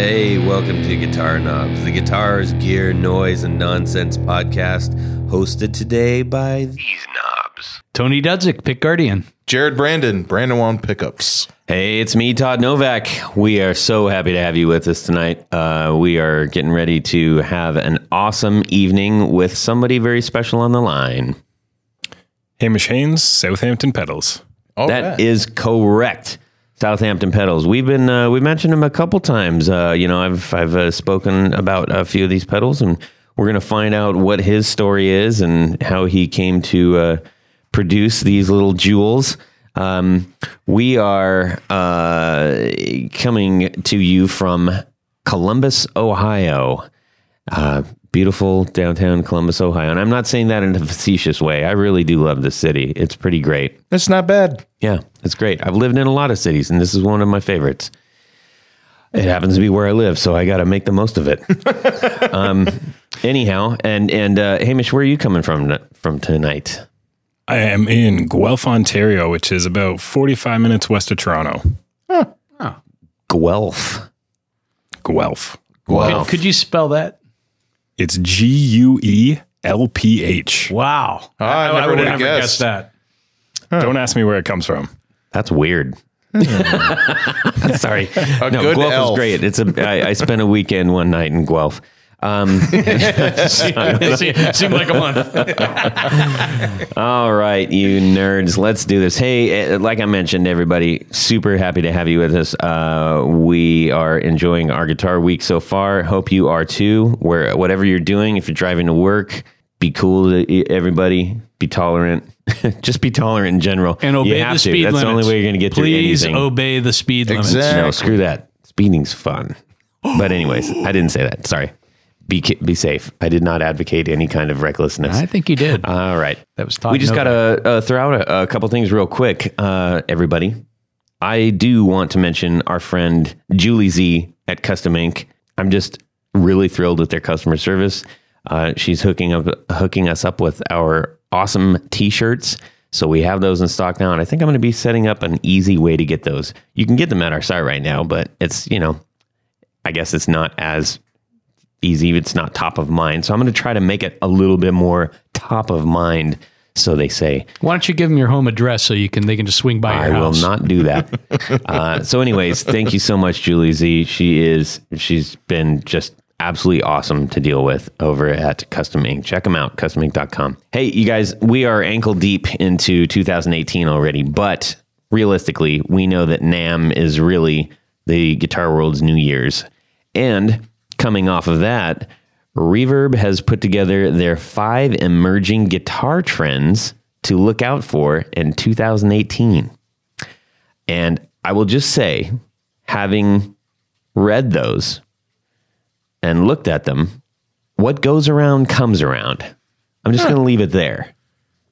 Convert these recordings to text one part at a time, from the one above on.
Hey, welcome to Guitar Knobs, the guitars, gear, noise, and nonsense podcast, hosted today by these knobs. Tony Dudzik, Pick Guardian. Jared Brandon, Brandon One Pickups. Hey, it's me, Todd Novak. We are so happy to have you with us tonight. Uh, we are getting ready to have an awesome evening with somebody very special on the line. Hamish Haines, Southampton Pedals. All That right. is correct. Southampton pedals. We've been uh, we mentioned them a couple times. Uh, you know, I've I've uh, spoken about a few of these pedals, and we're gonna find out what his story is and how he came to uh, produce these little jewels. Um, we are uh, coming to you from Columbus, Ohio. Beautiful downtown Columbus, Ohio. And I'm not saying that in a facetious way. I really do love this city. It's pretty great. It's not bad. Yeah, it's great. I've lived in a lot of cities, and this is one of my favorites. It happens to be where I live, so I got to make the most of it. um, anyhow, and and uh, Hamish, where are you coming from from tonight? I am in Guelph, Ontario, which is about 45 minutes west of Toronto. Guelph. Guelph. Guelph. Could, could you spell that? It's G U E L P H. Wow. Ah, I never would would've guessed. guessed that. Don't ask me where it comes from. That's weird. Sorry. no, good Guelph elf. is great. It's a. I, I spent a weekend one night in Guelph. Um, Se- Seemed like a month. All right, you nerds, let's do this. Hey, uh, like I mentioned, everybody, super happy to have you with us. Uh, we are enjoying our guitar week so far. Hope you are too. Where whatever you're doing, if you're driving to work, be cool to everybody. Be tolerant. Just be tolerant in general. And You obey have the to. speed That's limits. the only way you're going to get through Please anything. obey the speed limits. Exactly. No, screw that. Speeding's fun. But anyways, I didn't say that. Sorry. Be be safe. I did not advocate any kind of recklessness. I think you did. All right. That was We just got to uh, throw out a, a couple things real quick, uh, everybody. I do want to mention our friend Julie Z at Custom Ink. I'm just really thrilled with their customer service. Uh, she's hooking up hooking us up with our awesome T-shirts. So we have those in stock now, and I think I'm going to be setting up an easy way to get those. You can get them at our site right now, but it's you know, I guess it's not as easy. It's not top of mind. So I'm going to try to make it a little bit more top of mind. So they say. Why don't you give them your home address so you can they can just swing by I your will not do that. uh, so, anyways, thank you so much, Julie Z. She is she's been just absolutely awesome to deal with over at Custom Ink. Check them out, customink.com. Hey, you guys, we are ankle deep into 2018 already, but realistically, we know that NAMM is really the guitar world's New Year's. And coming off of that, Reverb has put together their five emerging guitar trends to look out for in 2018. And I will just say, having read those and looked at them, what goes around comes around. I'm just going to leave it there.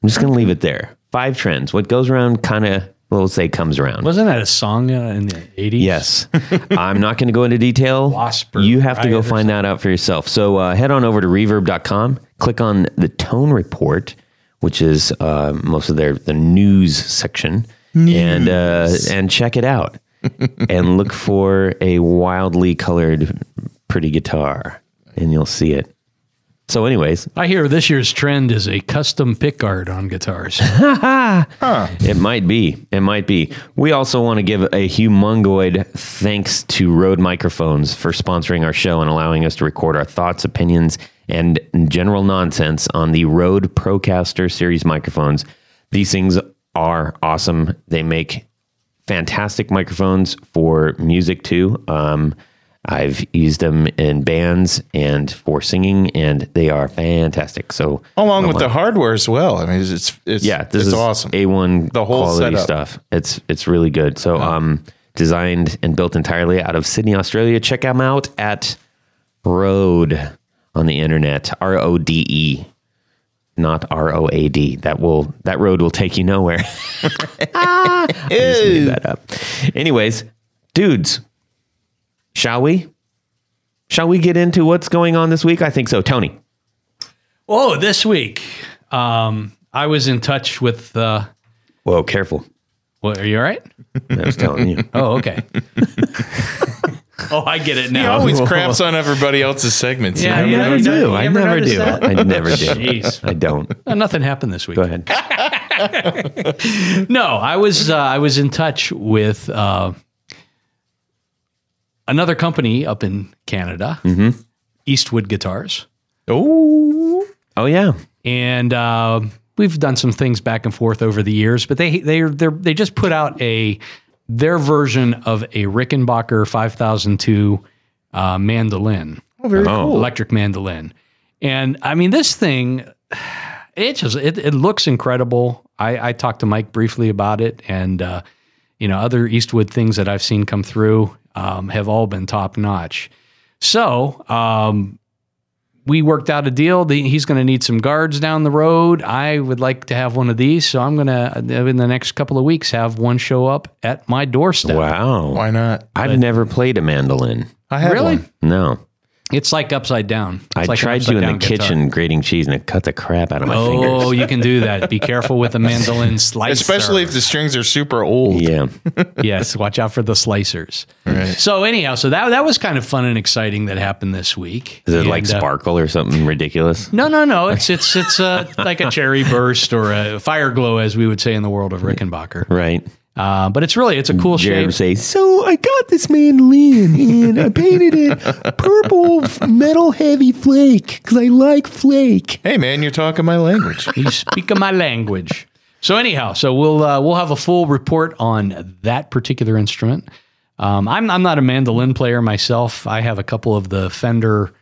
I'm just going to leave it there. Five trends. What goes around kind of, we'll say, comes around. Wasn't that a song uh, in the 80s? Yes. I'm not going to go into detail. Wasp you have to go find that out for yourself. So uh, head on over to reverb.com, click on the tone report, which is uh, most of their the news section, and uh, and check it out. and look for a wildly colored pretty guitar, and you'll see it. So, anyways, I hear this year's trend is a custom pickguard on guitars. It might be. It might be. We also want to give a humongoid thanks to Rode Microphones for sponsoring our show and allowing us to record our thoughts, opinions, and general nonsense on the Rode Procaster series microphones. These things are awesome. They make fantastic microphones for music too. Um, I've used them in bands and for singing, and they are fantastic. So, Along with the hardware as well. I mean, it's it's yeah, this it's is awesome. A1 The whole quality setup. stuff. It's it's really good. So um designed and built entirely out of Sydney, Australia. Check them out at Rode on the internet. R O D E. Not R O A D. That will that road will take you nowhere. I just made that up. Anyways, dudes, shall we? Shall we get into what's going on this week? I think so. Tony. Oh, this week, um, I was in touch with. Uh, Whoa, careful. what, are you all right? I was telling you. Oh, okay. Oh, I get it now. He always craps on everybody else's segments. you Yeah, know? yeah. I You do. never- I never noticed do. that? I never do. Jeez. I don't. Uh, Nothing happened this week. Go ahead. No, I was uh, I was in touch with uh, another company up in Canada, Eastwood Guitars, Oh, Oh yeah. and uh, we've done some things back and forth over the years. But they they they they just put out a their version of a Rickenbacker 5002 uh, mandolin, oh, very Oh. cool. electric mandolin, and I mean this thing. It just it, it looks incredible. I, I talked to Mike briefly about it, and uh, you know other Eastwood things that I've seen come through um, have all been top notch. So um, we worked out a deal. The, he's going to need some guards down the road. I would like to have one of these, so I'm going to in the next couple of weeks have one show up at my doorstep. Wow. Why not? I've never played a mandolin. I had Really? one. No. It's like upside down. It's I like tried you in the guitar. kitchen grating cheese and it cut the crap out of my Oh, fingers. you can do that. Be careful with the mandolin slicer. Especially if the strings are super old. Yeah. yes, watch out for the slicers. Right. So anyhow, so that that was kind of fun and exciting that happened this week. Is it And, like uh, sparkle or something ridiculous? no, no, no. It's it's it's uh, like a cherry burst or a fire glow, as we would say in the world of Rickenbacker. Right. Uh, but it's really it's a cool Jared shape. say, So I got this mandolin and I painted it purple metal heavy flake because I like flake. Hey, man, you're talking my language. You speak of my language. So anyhow, so we'll uh, we'll have a full report on that particular instrument. Um, I'm I'm not a mandolin player myself. I have a couple of the Fender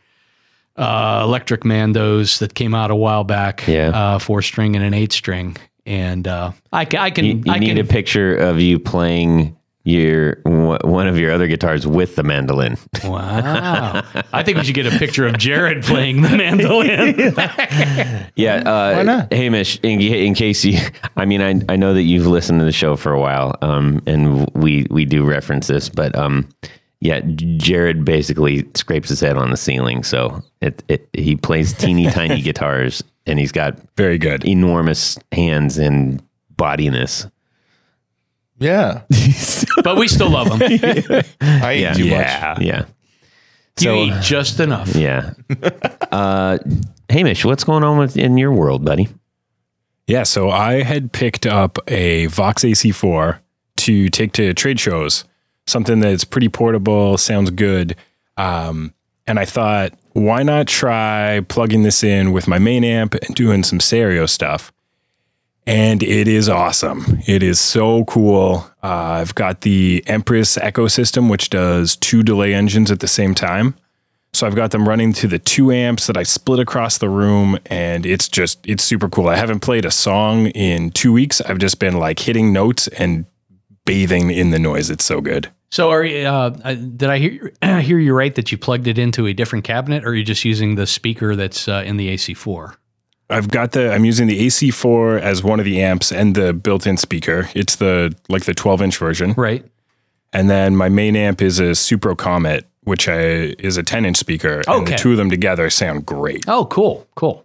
uh, electric mandos that came out a while back, Yeah. uh, four string and an eight string, and uh, I can I can You, you I need can a picture of you playing your wh- one of your other guitars with the mandolin. wow. I think we should get a picture of Jared playing the mandolin. Yeah. Uh, Why not? Hamish, in, in case you, I mean, I, I know that you've listened to the show for a while, um, and we, we do reference this, but, um, yeah, Jared basically scrapes his head on the ceiling. So it, it he plays teeny tiny guitars and he's got Very good. enormous hands and bodiness. Yeah. but we still love him. I eat Yeah. too Yeah. Yeah. You eat just enough. Yeah. uh, Hamish, what's going on with in your world, buddy? Yeah, so I had picked up a Vox AC4 to take to trade shows, something that's pretty portable, sounds good. Um, and I thought, why not try plugging this in with my main amp and doing some stereo stuff? And it is awesome. It is so cool. Uh, I've got the Empress Echo system, which does two delay engines at the same time. So I've got them running to the two amps that I split across the room, and it's just it's super cool. I haven't played a song in two weeks. I've just been like hitting notes and bathing in the noise. It's so good. So, are you, uh, did I hear hear you right that you plugged it into a different cabinet, or are you just using the speaker that's uh, in the AC4? I've got the I'm using the AC4 as one of the amps and the built-in speaker. It's the like the 12 inch version, Right. and then my main amp is a Supro Comet, which I, is a 10 inch speaker. Okay. And the two of them together sound great. Oh, cool, cool.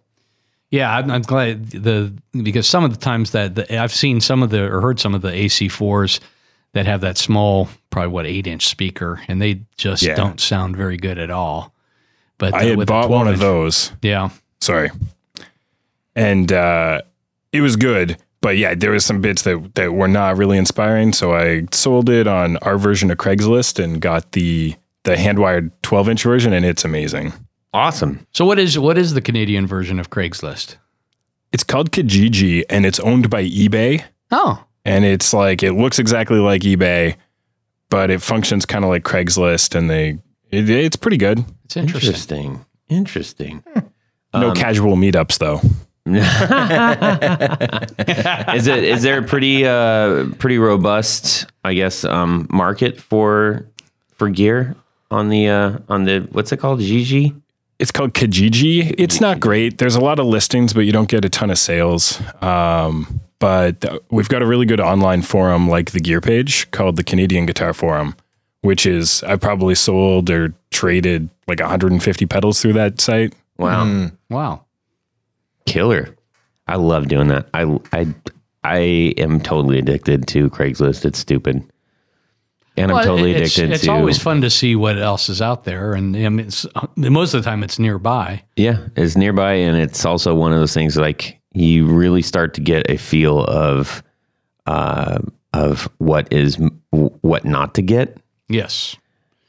Yeah, I'm, I'm glad the because some of the times that the, I've seen some of the or heard some of the AC4s that have that small, probably what eight inch speaker, and they just Yeah. don't sound very good at all. But I uh, had with bought one 12 of those. Yeah. Sorry. And uh, it was good, but yeah, there was some bits that that were not really inspiring. So I sold it on our version of Craigslist and got the the hand wired 12 inch version, and it's amazing. Awesome. So what is what is the Canadian version of Craigslist? It's called Kijiji, and it's owned by eBay. Oh, And it's like it looks exactly like eBay, but it functions kind of like Craigslist, and they it, it's pretty good. it's interesting. Interesting. Interesting. No casual meetups though. is it is there a pretty uh pretty robust I guess um market for for gear on the uh on the what's it called Gigi? It's called Kijiji. It's not great. There's a lot of listings, but you don't get a ton of sales. Um, but we've got a really good online forum like the gear page called the Canadian Guitar Forum, which is I probably sold or traded like 150 pedals through that site. Wow. Hmm. Wow. Killer. I love doing that. I I I am totally addicted to Craigslist. It's stupid. and I'm totally it's, addicted It's to. always fun to see what else is out there, and I mean, it's, most of the time it's nearby. Yeah, it's nearby, and it's also one of those things like you really start to get a feel of uh, of what is what not to get. Yes.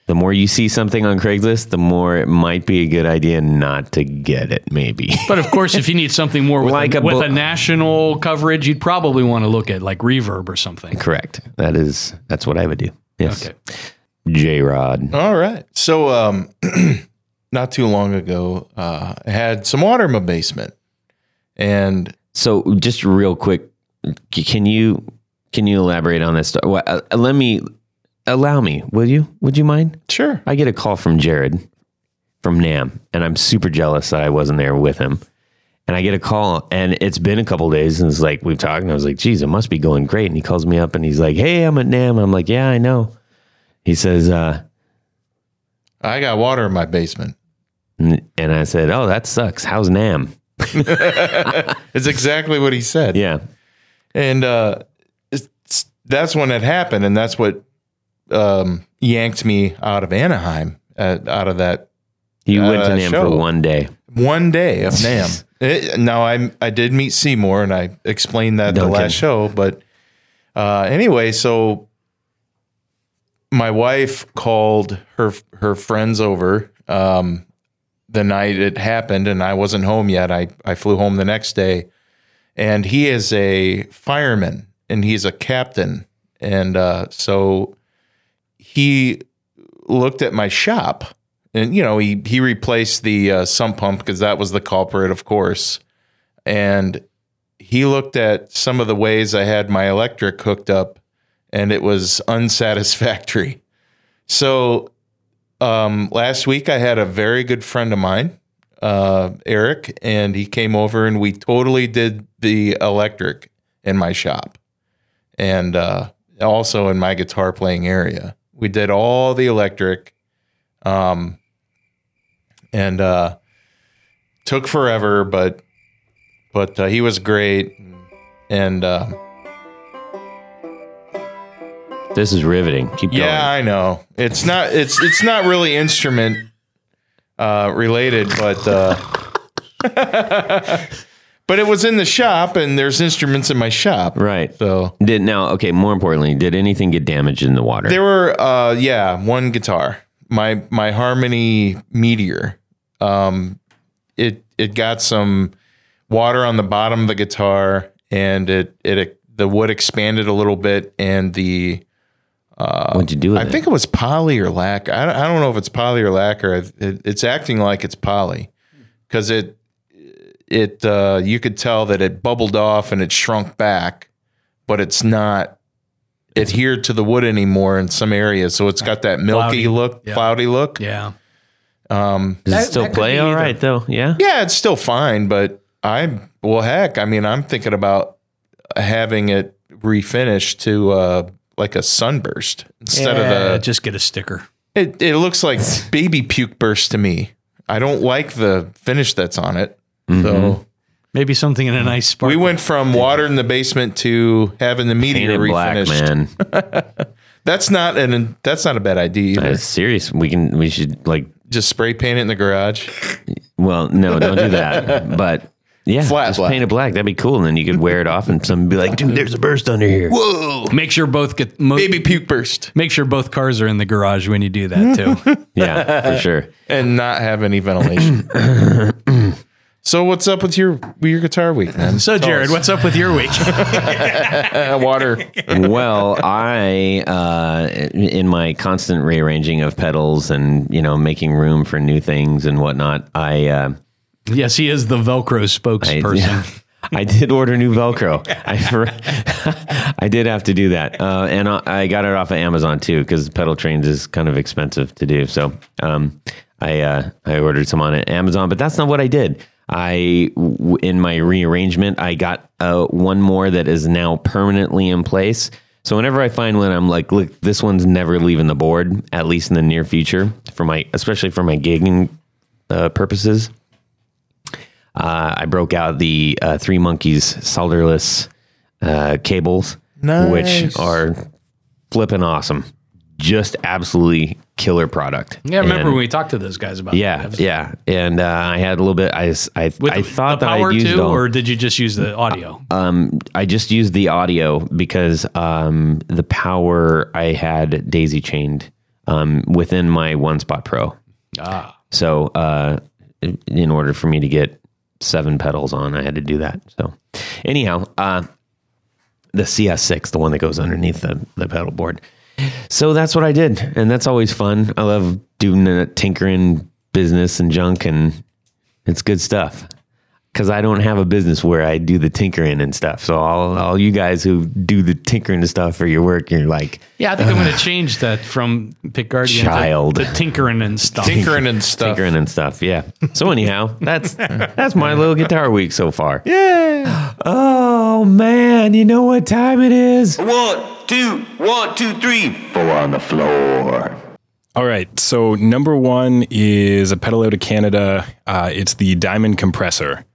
The more you see something on Craigslist, the more it might be a good idea not to get it. Maybe. But of course, if you need something more with, Like a, a with bu- a national coverage, you'd probably want to look at like Reverb or something. Correct. That is that's what I would do. Yes. Okay. J Rod. All right. So, um, not too long ago, uh, I had some water in my basement, and So just real quick, can you can you elaborate on this? sto- uh, let me allow me. Will you? Would you mind? sure, I get a call from Jared from NAMM, and I'm super jealous that I wasn't there with him. And I get a call, and it's been a couple days, and it's like we've talked, and I was like, "Geez, it must be going great." And he calls me up, and he's like, "Hey, I'm at NAMM." I'm like, "Yeah, I know." He says, uh, I got water in my basement. and I said, "Oh, that sucks. How's NAMM?" It's exactly what he said. Yeah, and uh, it's, that's when it happened, and that's what um, yanked me out of Anaheim, uh, out of that you went to Uh, NAMM show. for one day. one day of NAMM. It, now I I did meet Seymour, and I explained that the last show. But uh, anyway, so my wife called her her friends over um, the night it happened, and I wasn't home yet. I I flew home the next day, and he is a fireman and he's a captain, and uh, so he looked at my shop and you know he he replaced the uh, sump pump because that was the culprit, of course. And he looked at some of the ways I had my electric hooked up, and it was unsatisfactory. So um, last week I had a very good friend of mine, uh, Eric, and he came over and we totally did the electric in my shop, and uh, also in my guitar playing area. We did all the electric. Um, and uh, took forever, but but uh, he was great, and uh, This is riveting. Keep going. yeah, I know it's not it's it's not really instrument uh, related, but uh, but it was in the shop, and there's instruments in my shop, Right. so. Did now? Okay. More importantly, did anything get damaged in the water? There were, uh, yeah, one guitar, my my Harmony Meteor. Um, it it got some water on the bottom of the guitar, and it it the wood expanded a little bit, and the What'd you do with I it? think it was poly or lacquer. I don't, I don't know if it's poly or lacquer. It, it's acting like it's poly because it it uh, you could tell that it bubbled off and it shrunk back, but it's not adhered to the wood anymore in some areas. So it's got that milky Cloudy. look, Yeah. cloudy look. Yeah. Does it still that could play be all either. right though? Yeah. Yeah, it's still fine, but I'm well. Heck, I mean, I'm thinking about having it refinished to uh, like a sunburst instead Yeah, of the just get a sticker. It it looks like baby puke burst to me. I don't like the finish that's on it. Mm-hmm. So Maybe something in a nice spark. we went from water in the basement to having the meteor Painted black, man. That's not an that's not a bad idea uh, either. That's serious. We can. We should like. Just spray paint it in the garage. Well, no, don't do that. But yeah, Flat just black. paint it black. That'd be cool. And then you could wear it off, and someone would be like, "Dude, there's a burst under here." Whoa, Make sure both get mo- baby puke burst, Make sure both cars are in the garage when you do that too. Yeah, for sure. and not have any ventilation. so what's up with your with your guitar week, man? so, Tell Jared, us. what's up with your week? Water? well, I uh, in my constant rearranging of pedals and you know making room for new things and whatnot. I uh, yes, he is the Velcro I, spokesperson. I did order new Velcro. I for, I did have to do that, uh, and I, I got it off of Amazon too because pedal trains is kind of expensive to do. So um, I uh, I ordered some on Amazon, but that's not what I did. I w- in my rearrangement, I got uh, one more that is now permanently in place. So whenever I find one, I'm like, look, this one's never leaving the board, at least in the near future, for my especially for my gigging uh, purposes. Uh, I broke out the uh, Three Monkeys solderless uh, cables, Nice. which are flipping awesome. just absolutely killer product. Yeah, I remember And- when we talked to those guys about yeah, that. yeah, and uh, I had a little bit. I s- I, With I the, thought the that power I used too, all, or did you just use the audio? um, I just used the audio because um, the power I had daisy chained um, within my One Spot Pro. ah, So uh, in- in order for me to get seven pedals on, I had to do that. So anyhow, uh, the CS6, the one that goes underneath the, the pedal board. So that's what I did. And that's always fun. I love doing the tinkering business and junk and it's good stuff. Cause I don't have a business where I do the tinkering and stuff. So all, all you guys who do the tinkering and stuff for your work, you're like, yeah. I think I'm going to change that from Pick Guardian Child. to, to tinkering and stuff. Tinkering and stuff. tinkering and stuff. Yeah. So anyhow, that's that's my little guitar week so far. Yeah. Oh man, you know what time it is? One, two, one, two, three, four on the floor. All right. So number one is a pedal out of Canada. Uh, it's the Diamond Compressor.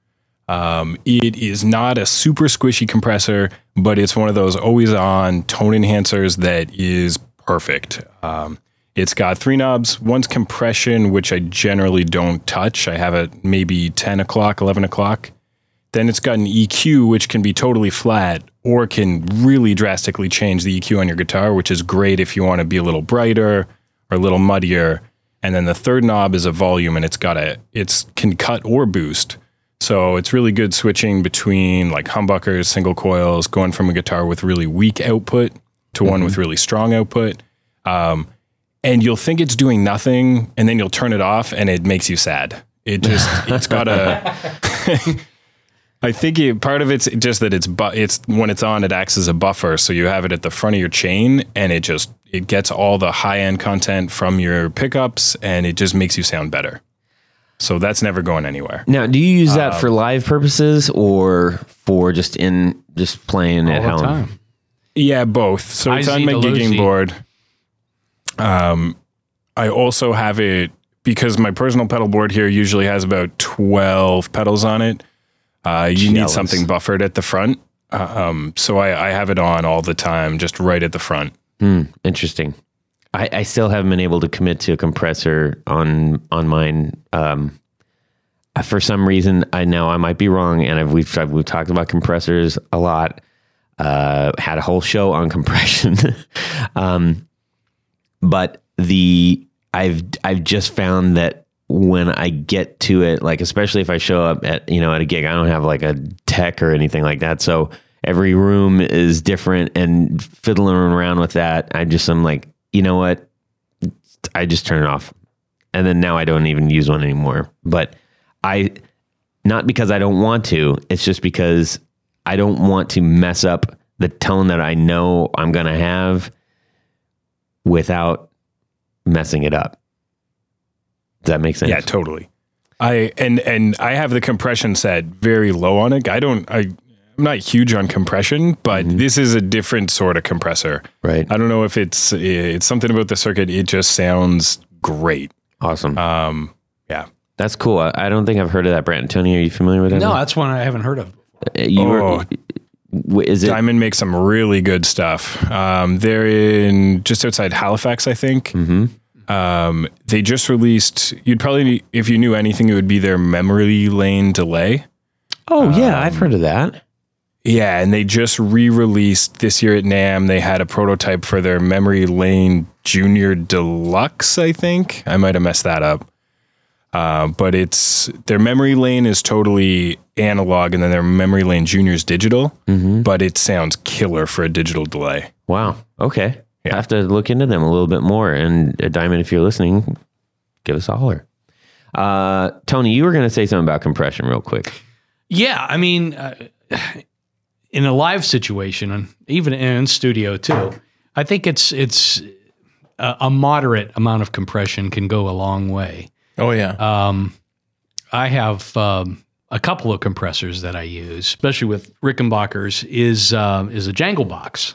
Um, it is not a super squishy compressor, but it's one of those always on tone enhancers that is perfect. Um, it's got three knobs. One's compression, which I generally don't touch. I have it maybe 10 o'clock, 11 o'clock. Then it's got an EQ, which can be totally flat or can really drastically change the EQ on your guitar, which is great if you want to be a little brighter or a little muddier. And then the third knob is a volume and it's got a, it's can cut or boost. So it's really good switching between like humbuckers, single coils, going from a guitar with really weak output to one with really strong output. Um, and you'll think it's doing nothing and then you'll turn it off and it makes you sad. It just, it's got a, I think it, part of it's just that it's bu- it's when it's on, it acts as a buffer. So you have it at the front of your chain, and it just it gets all the high end content from your pickups, and it just makes you sound better. So that's never going anywhere. Now, do you use that for live purposes or for just in just playing at the home? time. Yeah, both. So it's on my gigging board. Um, I also have it because my personal pedal board here usually has about twelve pedals on it. Uh, you need something buffered at the front. Uh, um, so I, I have it on all the time, just right at the front. Hmm, interesting. I, I still haven't been able to commit to a compressor on on mine. Um, for some reason, I know I might be wrong, and I've, we've we've talked about compressors a lot. Uh, had a whole show on compression, um, but the I've I've just found that when I get to it, like especially if I show up at you know at a gig, I don't have like a tech or anything like that, so every room is different, and fiddling around with that, I just I'm like, you know what, I just turn it off, and then now I don't even use one anymore. But I, not because I don't want to, it's just because I don't want to mess up the tone that I know I'm gonna have without messing it up. Does that make sense? Yeah, totally. I and and I have the compression set very low on it. I don't. I, I'm not huge on compression, but this is a different sort of compressor. Right. I don't know if it's it's something about the circuit. It just sounds great. Awesome. Um, yeah. That's cool. I, I don't think I've heard of that brand. Tony, are you familiar with that? No, that's one I haven't heard of. Uh, you Oh. were. Is it? Diamond makes some really good stuff. Um, they're in just outside Halifax, I think. hmm Um, they just released. You'd probably, if you knew anything, it would be their memory lane delay. Oh yeah, I've Um, heard of that. Yeah, and they just re-released this year at NAMM. They had a prototype for their Memory Lane Junior Deluxe. I think I might have messed that up. Uh, but it's their Memory Lane is totally analog, and then their Memory Lane Junior is digital. Mm-hmm. But it sounds killer for a digital delay. Wow. Okay. Yeah. I have to look into them a little bit more. And uh, Diamond, if you're listening, give us a holler. Uh, Tony, you were going to say something about compression real quick. Yeah, I mean, uh, in a live situation, and even in studio too, I think it's it's a, a moderate amount of compression can go a long way. Oh yeah. Um, I have um, a couple of compressors that I use, especially with Rickenbackers, is um, is a Jangle box,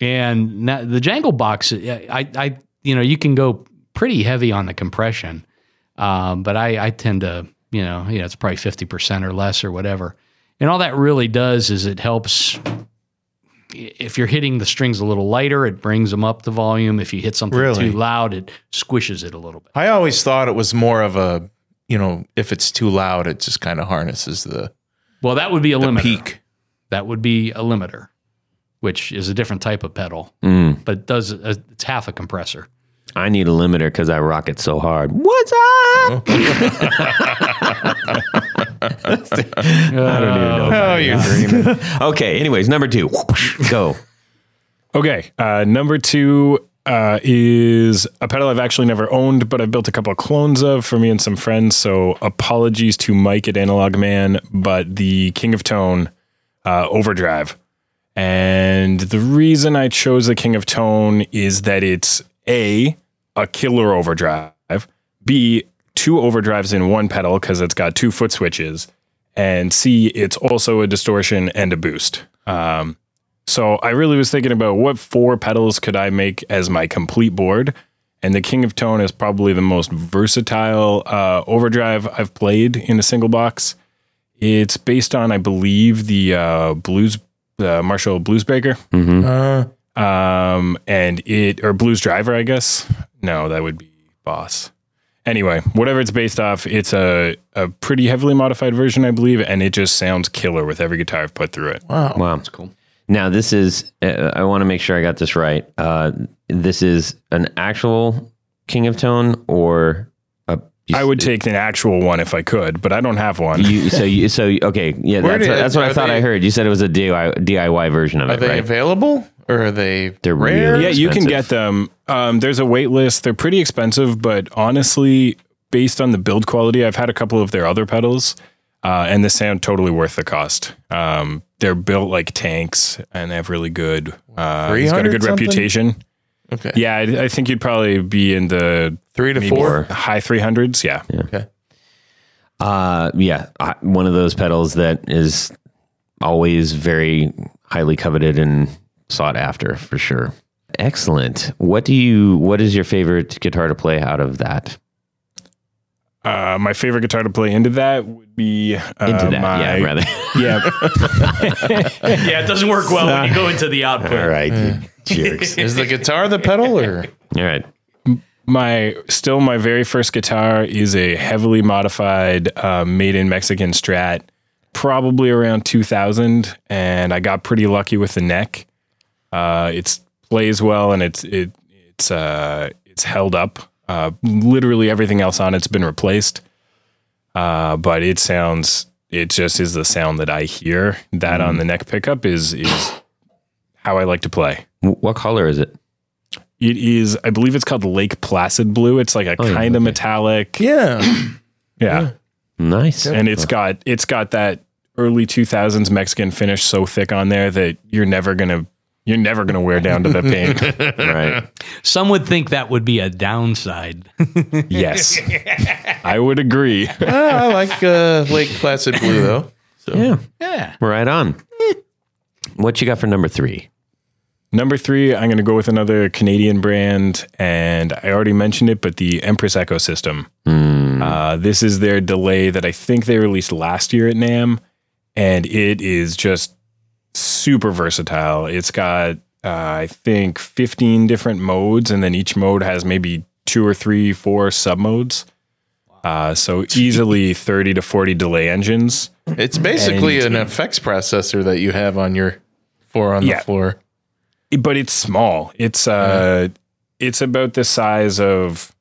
and now the Jangle box, I, I, you know, you can go pretty heavy on the compression, um, but I, I tend to, you know, you know, it's probably fifty percent or less or whatever, and all that really does is it helps if you're hitting the strings a little lighter, it brings them up the volume. If you hit something Really? too loud, it squishes it a little bit. I always thought it was more of a, you know, if it's too loud, it just kind of harnesses the, Well, that would be a limiter. peak. That would be a limiter, which is a different type of pedal, Mm. but does a, it's half a compressor. I need a limiter because I rock it so hard. What's up? I don't even know. Oh, you're dreaming. Okay. Anyways, number two. Go. Okay. Uh, number two uh, is a pedal I've actually never owned, but I've built a couple of clones of for me and some friends. So apologies to Mike at Analog Man, but the King of Tone uh, Overdrive. And the reason I chose the King of Tone is that it's A, a killer overdrive, B, two overdrives in one pedal because it's got two foot switches, and C, it's also a distortion and a boost. Um, so I really was thinking about what four pedals could I make as my complete board, and the King of Tone is probably the most versatile uh, overdrive I've played in a single box. It's based on, I believe, the uh, blues, uh, Marshall Bluesbreaker, Uh, um, and it or Blues Driver, I guess. No, that would be Boss. Anyway, whatever it's based off, it's a, a pretty heavily modified version, I believe, and it just sounds killer with every guitar I've put through it. wow. Wow. That's cool. Now this is. Uh, I want to make sure I got this right. Uh, this is an actual King of Tone, or a. I would take an actual one if I could, but I don't have one. You, so you so okay yeah Where that's, do- what, that's what I are thought I they- heard. You said it was a DIY, DIY version of Are it, they right? available or are they They're rare? really- yeah, you can get them. Um, there's a wait list. They're pretty expensive, but honestly, based on the build quality, I've had a couple of their other pedals, uh, and they sound totally worth the cost. Um, they're built like tanks, and they have really good. Uh, it's got a good something? reputation. Okay. Yeah, I, I think you'd probably be in the Three to four. high 300s. Yeah. Okay. Uh, yeah, I, one of those pedals that is always very highly coveted and sought after for sure. Excellent. What do you? What is your favorite guitar to play out of that? Uh, my favorite guitar to play into that would be uh, Into that, my, yeah, rather. yeah. Yeah, it doesn't work well when you go into the output. All right, you jerks. Is the guitar the pedal or? All right. my still my very first guitar is a heavily modified uh, made in Mexican Strat, probably around 2000, and I got pretty lucky with the neck. Uh, it plays well and it's it it's uh, it's held up. Uh, literally everything else on it's been replaced, uh, but it sounds it just is the sound that I hear. That on the neck pickup is is how I like to play. What color is it? It is, I believe it's called Lake Placid Blue. It's like a yeah, kind of okay. metallic. Yeah. Yeah. Nice. And it's got it's got that early 2000s Mexican finish so thick on there that you're never going to you're never going to wear down to the paint. right. Some would think that would be a downside. yes. I would agree. Ah, I like uh, Lake Placid Blue though. So Yeah. yeah. Right on. What you got for number three? Number 3, I'm going to go with another Canadian brand and I already mentioned it but the Empress Echo System. Uh, this is their delay that I think they released last year at NAMM, and it is just super versatile. It's got, uh, I think, 15 different modes, and then each mode has maybe two or three, four sub modes. Uh, so easily 30 to 40 delay engines. it's basically And- an effects processor that you have on your four on Yeah. the floor. but it's small. It's uh, it's about the size of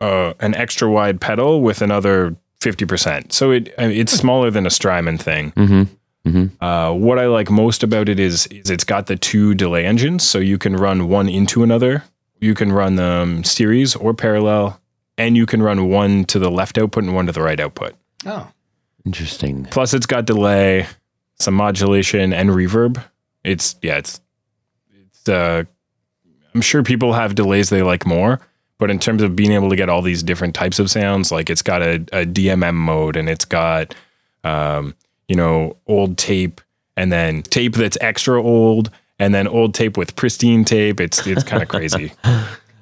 uh, an extra wide pedal with another fifty percent. So it it's smaller than a Strymon thing. Mm-hmm. Uh, what I like most about it is is it's got the two delay engines, so you can run one into another. You can run them series or parallel, and you can run one to the left output and one to the right output. Oh. Interesting. Plus, it's got delay, some modulation, and reverb. It's yeah, it's it's. Uh, I'm sure people have delays they like more, but in terms of being able to get all these different types of sounds, like it's got a, a DMM mode and it's got, um, you know, old tape and then tape that's extra old and then old tape with pristine tape. It's it's kind of crazy.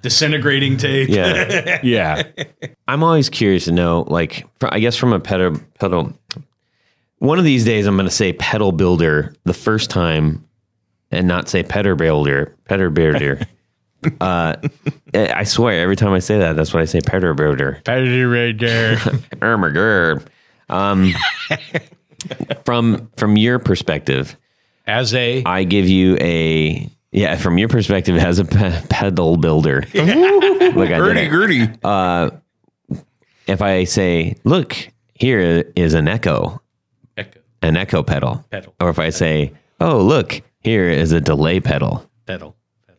Disintegrating tape. Yeah. Yeah. I'm always curious to know, like, I guess from a pedal, pedal, one of these days I'm going to say pedal builder the first time and not say petter builder, petter builder. uh, I swear, every time I say that, that's what I say, petter builder. Ermiger. Um, from from your perspective, As a I give you a yeah. From your perspective, as a pe- pedal builder, look, I did it. gurdy. Uh, if I say, "Look, here is an echo, echo, an echo pedal," pedal, or if I say, "Oh, look, here is a delay pedal. pedal," pedal.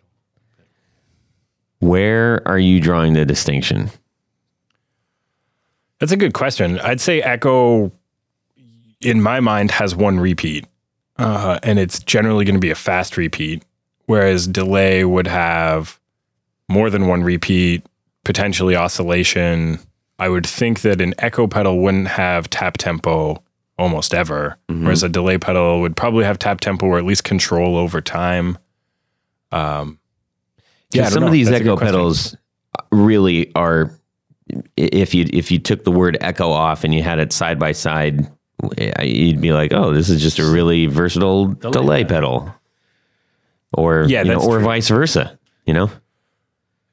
where are you drawing the distinction? That's a good question. I'd say Echo, in my mind, has one repeat, uh, and it's generally going to be a fast repeat, whereas Delay would have more than one repeat, potentially oscillation. I would think that an Echo pedal wouldn't have tap tempo almost ever, whereas a Delay pedal would probably have tap tempo or at least control over time. Um, Yeah, some know. of these That's echo pedals really are. If you if you took the word echo off and you had it side by side, you'd be like, "Oh, this is just a really versatile delay, pedal," or Yeah, you know, or true. vice versa. You know,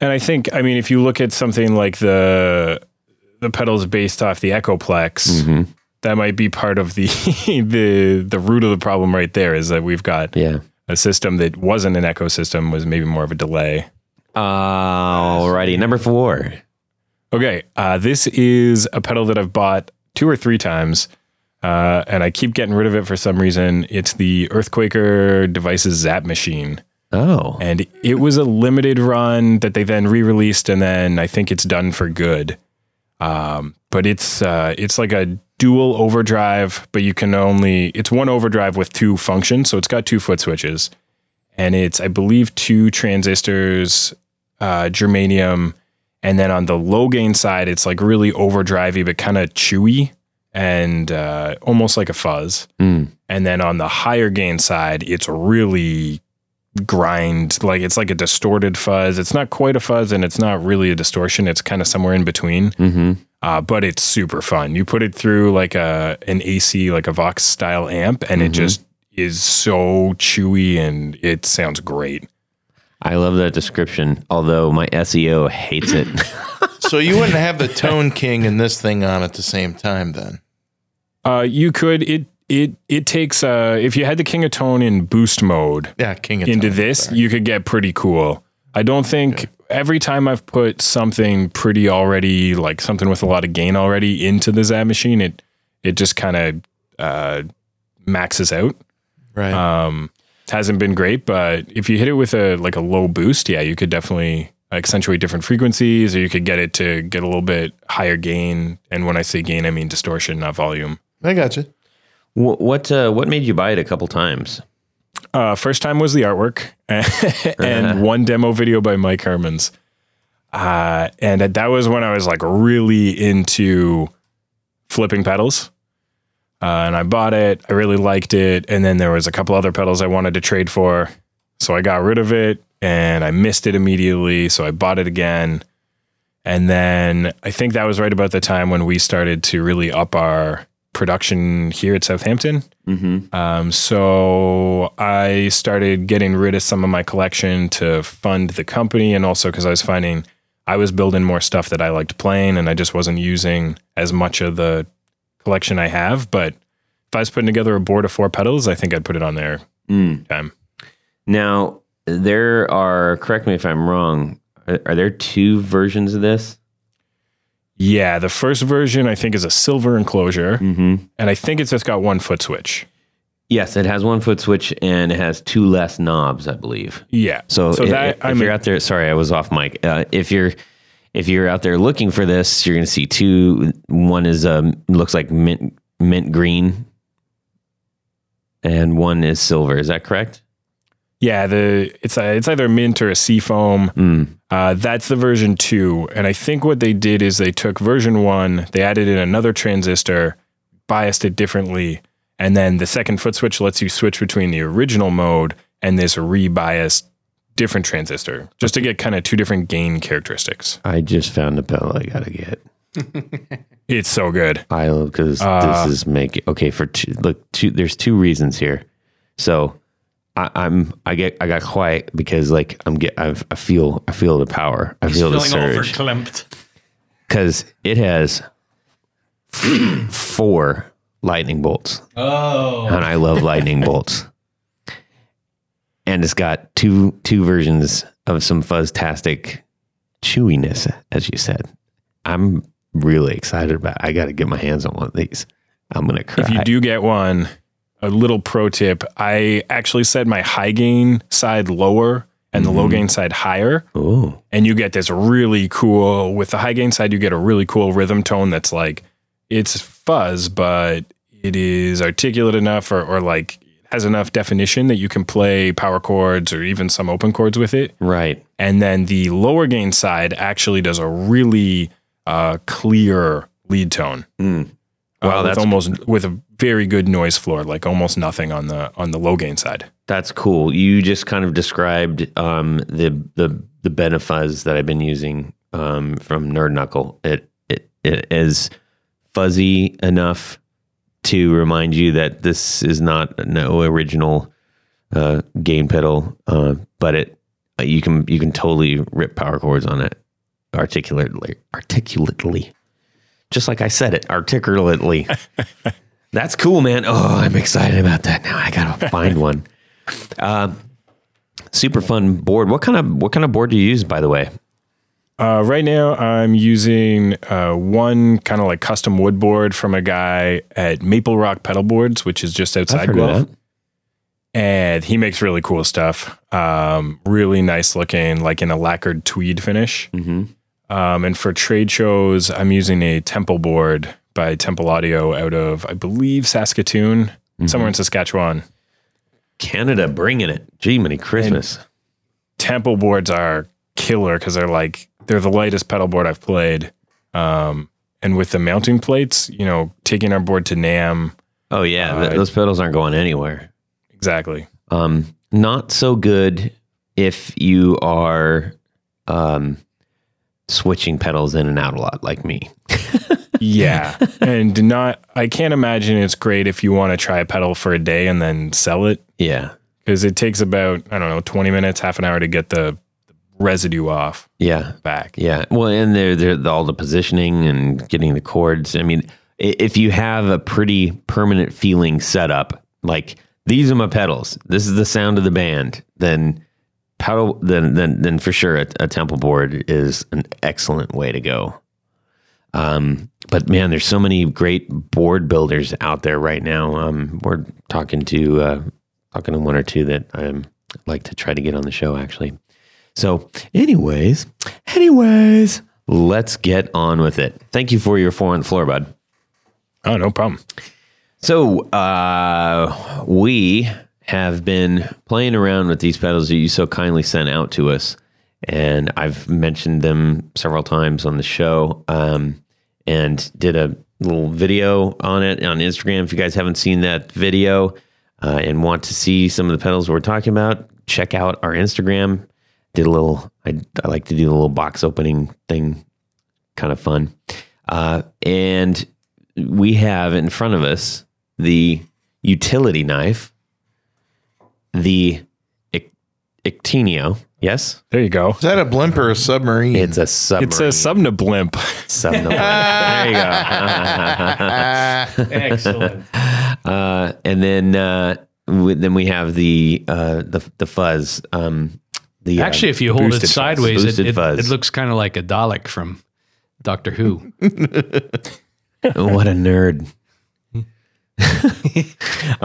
And I think, I mean, if you look at something like the the pedals based off the Echoplex, that might be part of the the the root of the problem right there. Is that we've got yeah. a system that wasn't an ecosystem, was maybe more of a delay. Alrighty, number four. Okay, uh, this is a pedal that I've bought two or three times, uh, and I keep getting rid of it for some reason. It's the Earthquaker Devices Zap Machine. Oh, and it was a limited run that they then re-released and then i think it's done for good. Um, but it's uh, it's like a dual overdrive but you can only it's one overdrive with two functions so it's got two foot switches. And it's i believe two transistors uh, germanium. And then on the low gain side it's like really overdrivey but kind of chewy and uh, almost like a fuzz Mm. and then on the higher gain side it's really grind like it's like a distorted fuzz it's not quite a fuzz and it's not really a distortion it's kind of somewhere in between mm-hmm. uh, but it's super fun you put it through like a an ac like a vox style amp and it just is so chewy and it sounds great I love that description. Although my SEO hates it. So you wouldn't have the Tone King and this thing on at the same time then? Uh, you could it it it takes uh if you had the king of tone in boost mode Yeah, King of into Tone, this, sorry. you could get pretty cool. I don't think every time I've put something pretty already, like something with a lot of gain already into the Zap machine, it it just kind of uh, maxes out. right. Um, hasn't been great, but if you hit it with a like a low boost, yeah, you could definitely accentuate different frequencies, or you could get it to get a little bit higher gain. And when I say gain, I mean distortion, not volume. I got you. Wh- what uh, what made you buy it a couple times? Uh, first time was the artwork and one demo video by Mike Hermans. Uh, and that was when I was like really into flipping pedals. Uh, and I bought it. I really liked it. And then there was a couple other pedals I wanted to trade for. So I got rid of it and I missed it immediately. So I bought it again. And then I think that was right about the time when we started to really up our production here at Southampton. Mm-hmm. Um, so I started getting rid of some of my collection to fund the company, and also because I was finding I was building more stuff that I liked playing, and I just wasn't using as much of the collection I have. But if I was putting together a board of four pedals, I think I'd put it on there. Mm. Time. Now there are. Correct me if I'm wrong. Are, are there two versions of this? Yeah, the first version I think is a silver enclosure, Mm-hmm. and I think it's just got one foot switch. Yes, it has one foot switch and it has two less knobs, I believe. Yeah. So, so i- that if I'm you're out there, sorry, I was off mic. Uh, if you're if you're out there looking for this, you're going to see two. One is um, looks like mint mint green, and one is silver. Is that correct? Yeah the it's a, it's either mint or a seafoam. Mm. Uh, that's the version two. And I think what they did is they took version one, they added in another transistor, biased it differently. And then the second foot switch lets you switch between the original mode and this rebiased different transistor just to get kind of two different gain characteristics. I just found a pedal I got to get. It's so good. I because Uh, this is making okay for two. Look, two. There's two reasons here. So I, I'm I get I got quiet because like I'm get I've, I feel I feel the power. I feel the surge overclamped. because it has four lightning bolts. Oh. and I love lightning bolts. And it's got two two versions of some fuzztastic chewiness, as you said. I'm really excited about. It. I got to get my hands on one of these. I'm gonna cry. If you do get one, a little pro tip: I actually set my high gain side lower and the low gain side higher, Ooh, and you get this really cool. With the high gain side, you get a really cool rhythm tone that's like it's fuzz, but it is articulate enough, or, or like has enough definition that you can play power chords or even some open chords with it. right. And then the lower gain side actually does a really uh, clear lead tone. Mm. Uh, Wow, with that's almost with a very good noise floor, like almost nothing on the on the low gain side. That's cool. You just kind of described um, the the the Benefuzz that I've been using um, from Nerd Knuckle. It, it it is fuzzy enough to remind you that this is not no original uh, gain pedal, uh, but it you can you can totally rip power chords on it articulately articulately, just like I said it articulately. That's cool, man. Oh, I'm excited about that now. I gotta find one. Um, super fun board. What kind of what kind of board do you use, by the way? Uh, right now, I'm using uh, one kind of like custom wood board from a guy at Maple Rock Pedal Boards, which is just outside Guelph. that. And he makes really cool stuff. Um, really nice looking, like in a lacquered tweed finish. Mm-hmm. Um, and for trade shows, I'm using a Temple board by Temple Audio out of, I believe, Saskatoon, Mm-hmm. somewhere in Saskatchewan. Canada bringing it. Gee, many Christmas. Temple boards are killer because they're like they're the lightest pedal board I've played. Um, and with the mounting plates, you know, taking our board to NAMM, oh yeah, Uh, those pedals aren't going anywhere. exactly. Um, not so good if you are um, switching pedals in and out a lot, like me. Yeah, and not. I can't imagine it's great if you want to try a pedal for a day and then sell it Yeah, because it takes about I don't know twenty minutes, half an hour to get the residue off yeah, back. yeah. Well, and they're, they're all the positioning and getting the chords. I mean, if you have a pretty permanent feeling setup, like these are my pedals, this is the sound of the band, then pedal, then then then for sure a, a temple board is an excellent way to go. Um, but man, there's so many great board builders out there right now. Um, we're talking to uh, talking to one or two that I'd like to try to get on the show actually. So, anyways, anyways, let's get on with it. Thank you for your four on the floor, bud. Oh, no problem. So, uh, we have been playing around with these pedals that you so kindly sent out to us, and I've mentioned them several times on the show, um, and did a little video on it on Instagram. If you guys haven't seen that video uh, and want to see some of the pedals we're talking about, check out our Instagram. Did a little. I, I like to do the little box opening thing, kind of fun, uh, and we have in front of us the utility knife, the Ic- Ictineo. Yes, There you go. Is that a blimp or a submarine? it's a submarine. It's a Subna blimp. submarine. there you go. Excellent. uh, and then uh, we, then we have the uh, the the fuzz. Um, the uh, Actually, if you hold it boosted fuzz. sideways, it, it, fuzz. it looks kind of like a Dalek from Doctor Who. what a nerd. okay.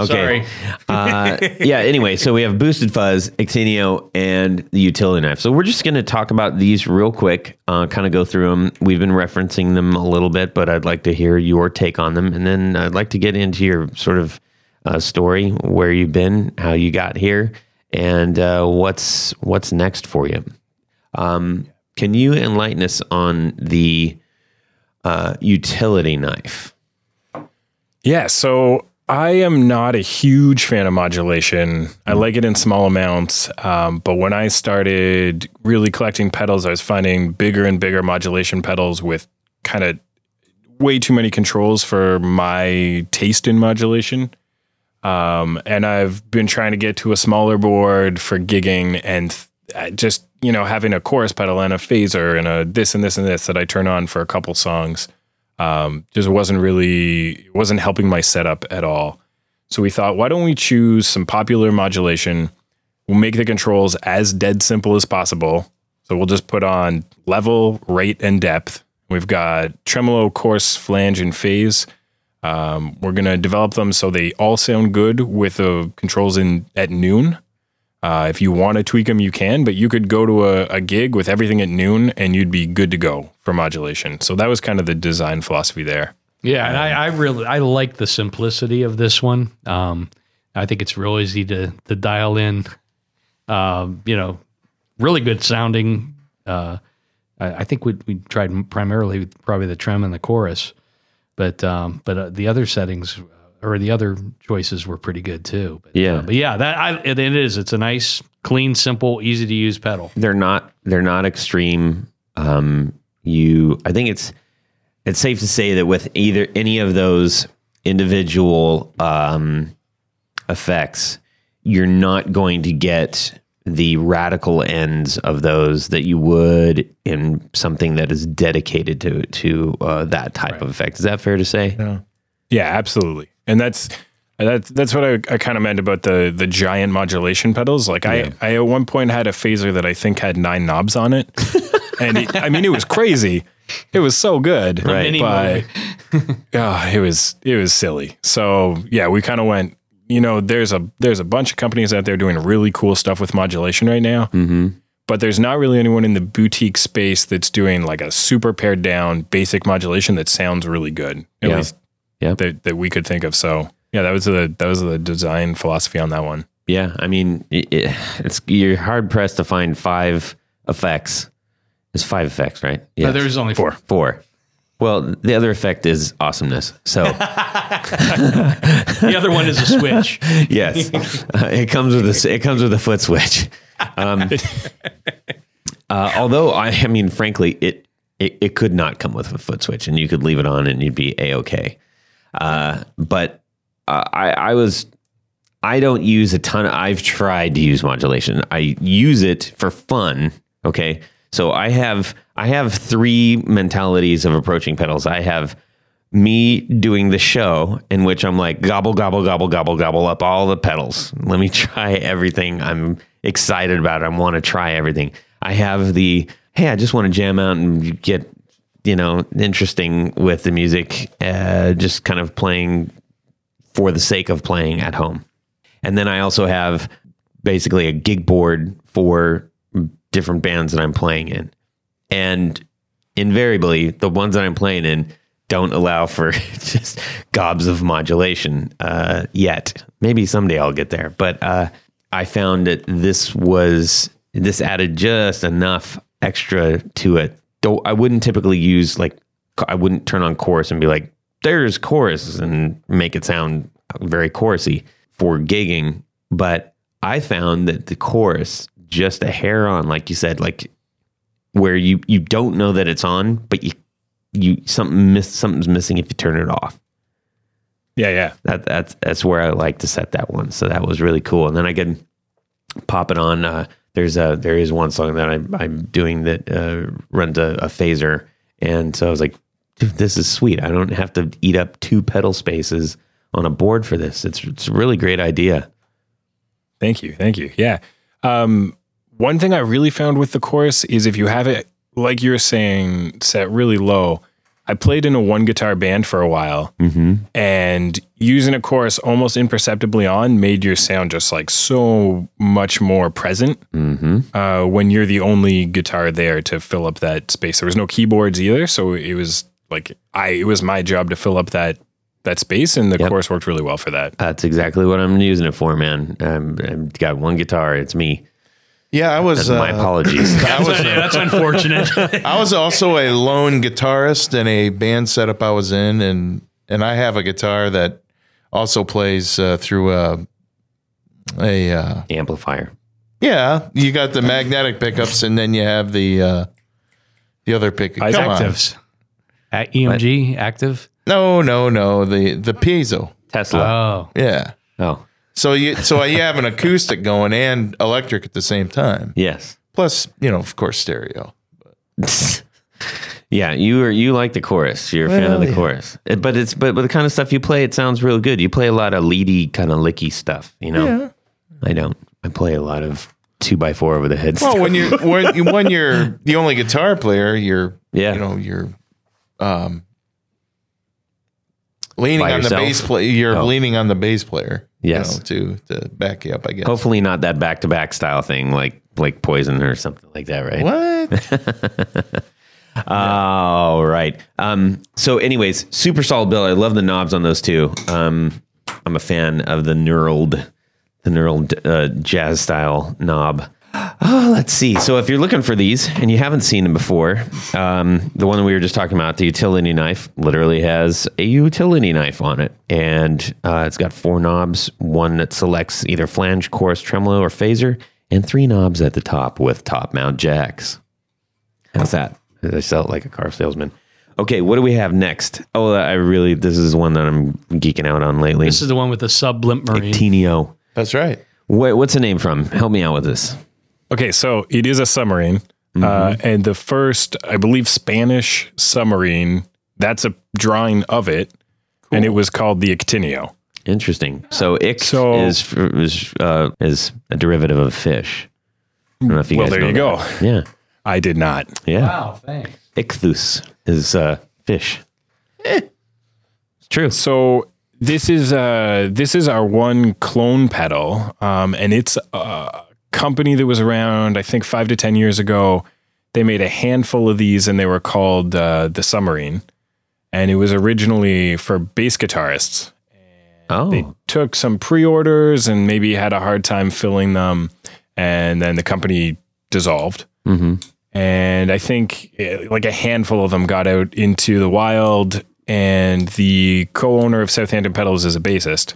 Sorry. uh, yeah. Anyway, so we have boosted fuzz, Ictineo, and the utility knife. So we're just going to talk about these real quick. Uh, kind of go through them. We've been referencing them a little bit, but I'd like to hear your take on them, and then I'd like to get into your sort of uh, story, where you've been, how you got here, and uh, what's what's next for you. Um, can you enlighten us on the uh, utility knife? Yeah, so I am not a huge fan of modulation. I like it in small amounts, um, but when I started really collecting pedals, I was finding bigger and bigger modulation pedals with kind of way too many controls for my taste in modulation. Um, and I've been trying to get to a smaller board for gigging and th- just, you know, having a chorus pedal and a phaser and a this and this and this that I turn on for a couple songs. Um, just wasn't really, wasn't helping my setup at all. So we thought, why don't we choose some popular modulation? We'll make the controls as dead simple as possible. So we'll just put on level, rate, and depth. We've got tremolo, chorus, flange, and phase. Um, we're gonna develop them so they all sound good with the controls in at noon. Uh, if you want to tweak them, you can, but you could go to a, a gig with everything at noon and you'd be good to go for modulation. So that was kind of the design philosophy there. Yeah, and I, I really I like the simplicity of this one. Um, I think it's real easy to to dial in. Um, you know, really good sounding. Uh, I, I think we we tried primarily probably the trem and the chorus, but um, but uh, the other settings or the other choices were pretty good too. But, Yeah. uh, but yeah, that I, it, it is. It's a nice, clean, simple, easy to use pedal. they're not they're not extreme. Um, you, I think it's it's safe to say that with either any of those individual um, effects, you're not going to get the radical ends of those that you would in something that is dedicated to to uh, that type of effect. Is that fair to say? Yeah. Yeah, absolutely. And that's that's that's what I, I kind of meant about the the giant modulation pedals. Like I I at one point had a phaser that I think had nine knobs on it, and it, I mean it was crazy. It was so good, Right. But oh, it was it was silly. So yeah, we kind of went. You know, there's a there's a bunch of companies out there doing really cool stuff with modulation right now. Mm-hmm. but there's not really anyone in the boutique space that's doing like a super pared down basic modulation that sounds really good. At Yeah. least Yeah. that, that we could think of. So yeah, that was the that was the design philosophy on that one. Yeah, I mean, it, it, it's you're hard pressed to find five effects. It's five effects, right? But there's only four. Four. Well, the other effect is awesomeness. So The other one is a switch. yes, uh, it comes with a it comes with a foot switch. Um, uh, although I, I mean, frankly, it, it it could not come with a foot switch, and you could leave it on, and you'd be a okay. Uh, but uh, I I was I don't use a ton. Of, I've tried to use modulation. I use it for fun. Okay, so I have I have three mentalities of approaching pedals. I have me doing the show in which I'm like gobble gobble gobble gobble gobble up all the pedals. Let me try everything. I'm excited about it. I want to try everything. I have the hey, I just want to jam out and get you know interesting with the music. Uh, just kind of playing for the sake of playing at home. And then I also have basically a gig board for different bands that I'm playing in. And invariably, the ones that I'm playing in don't allow for just gobs of modulation uh, yet. Maybe someday I'll get there. But uh, I found that this was, this added just enough extra to it. Though I wouldn't typically use, like, I wouldn't turn on chorus and be like, there's chorus and make it sound very chorusy for gigging. But I found that the chorus, just a hair on, like you said, like where you you don't know that it's on, but you you something miss something's missing if you turn it off. Yeah, yeah. That that's that's where I like to set that one. So that was really cool. And then I can pop it on. Uh, there's a there is one song that I'm I'm doing that uh, runs a, a phaser, and so I was like, this is sweet. I don't have to eat up two pedal spaces on a board for this. It's it's a really great idea. Thank you. Thank you. Yeah. Um, one thing I really found with the chorus is if you have it, like you're saying, set really low. I played in a one guitar band for a while, and using a chorus almost imperceptibly on made your sound just like so much more present uh, when you're the only guitar there to fill up that space. There was no keyboards either, so it was like I it was my job to fill up that that space, and the Yep. chorus worked really well for that. That's exactly what I'm using it for, man. Um, I've got one guitar. It's me. Yeah, I was. My uh, apologies. I was. That's unfortunate. I was also a lone guitarist in a band setup I was in, and and I have a guitar that also plays uh, through a a uh, Amplifier. yeah. You got the magnetic pickups, and then you have the uh, the other pick. Come on. Actives. A- EMG active. No, no, no. The the piezo. Tesla. Oh, Yeah. Oh, So you so you have an acoustic going and electric at the same time. yes. Plus, you know, of course, stereo. Yeah, you are you like the chorus. You're a fan of the yeah. chorus. It- but it's but, but the kind of stuff you play, it sounds real good. You play a lot of leady kind of licky stuff. You know, Yeah. I don't. I play a lot of two by four over the head. Well, stuff. when you when you when you're the only guitar player, you're Yeah. you know you're um leaning By on yourself? the bass player. You're Oh. leaning on the bass player. Yes. you know, to to back you up. I guess. Hopefully not that back to back style thing like like poison or something like that, right? What? All right. Um, so, anyways, super solid bill. I love the knobs on those two. Um, I'm a fan of the knurled, the knurled uh, jazz style knob. Oh, let's see. So, if you're looking for these and you haven't seen them before, um, the one we were just talking about, the utility knife, literally has a utility knife on it, and uh, it's got four knobs. One that selects either flange, chorus, tremolo, or phaser, and three knobs at the top with top mount jacks. How's that? I sell it like a car salesman. Okay, what do we have next? Oh, I really this is one that I'm geeking out on lately. This is the one with the sub blimp marine. Tenio. That's right. What, what's the name from? Help me out with this. Okay, so it is a submarine, uh, and the first, I believe, Spanish submarine. That's a drawing of it, and it was called the Ictineo. Interesting. So ick So- is is uh, is a derivative of fish. I don't know if you Well, guys there know you that. go. Yeah, I did not. yeah. Wow, thanks. Ichthus is uh, fish. It's true. So this is uh this is our one clone pedal, um, and it's a company that was around I think five to ten years ago. They made a handful of these, and they were called uh, the Submarine, and it was originally for bass guitarists. Oh, They took some pre-orders and maybe had a hard time filling them, and then the company dissolved. hmm and I think eh, like a handful of them got out into the wild. And the co-owner of Southampton Pedals is a bassist,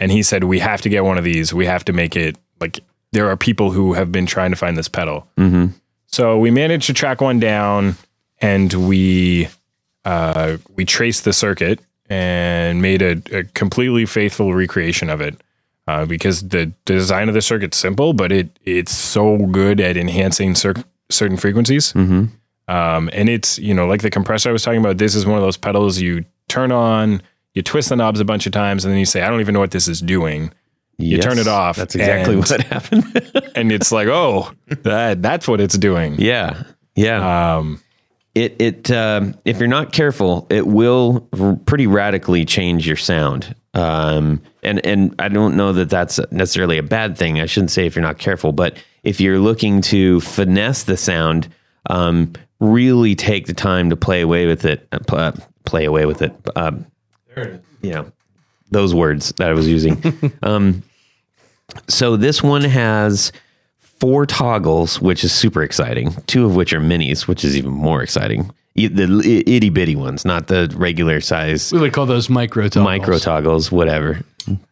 and he said we have to get one of these. We have to make it like there are people who have been trying to find this pedal. hmm So we managed to track one down, and we uh, we traced the circuit and made a, a completely faithful recreation of it. Uh, because the design of the circuit's simple, but it it's so good at enhancing cer- certain frequencies. hmm Um, and it's you know like the compressor I was talking about. This is one of those pedals you turn on, you twist the knobs a bunch of times, and then you say, "I don't even know what this is doing," You turn it off, That's exactly and- what happened. and it's like, "Oh, that that's what it's doing." yeah, yeah. Um, it it um, if you're not careful, it will r- pretty radically change your sound. Um, and and I don't know that that's necessarily a bad thing. I shouldn't say if you're not careful, but if you're looking to finesse the sound, um, really take the time to play away with it. Uh, pl- uh, play away with it. Um, you know those words that I was using. um, so this one has four toggles, which is super exciting. Two of which are minis, which is even more exciting. The itty bitty ones, not the regular size We would call those micro toggles. micro toggles, whatever,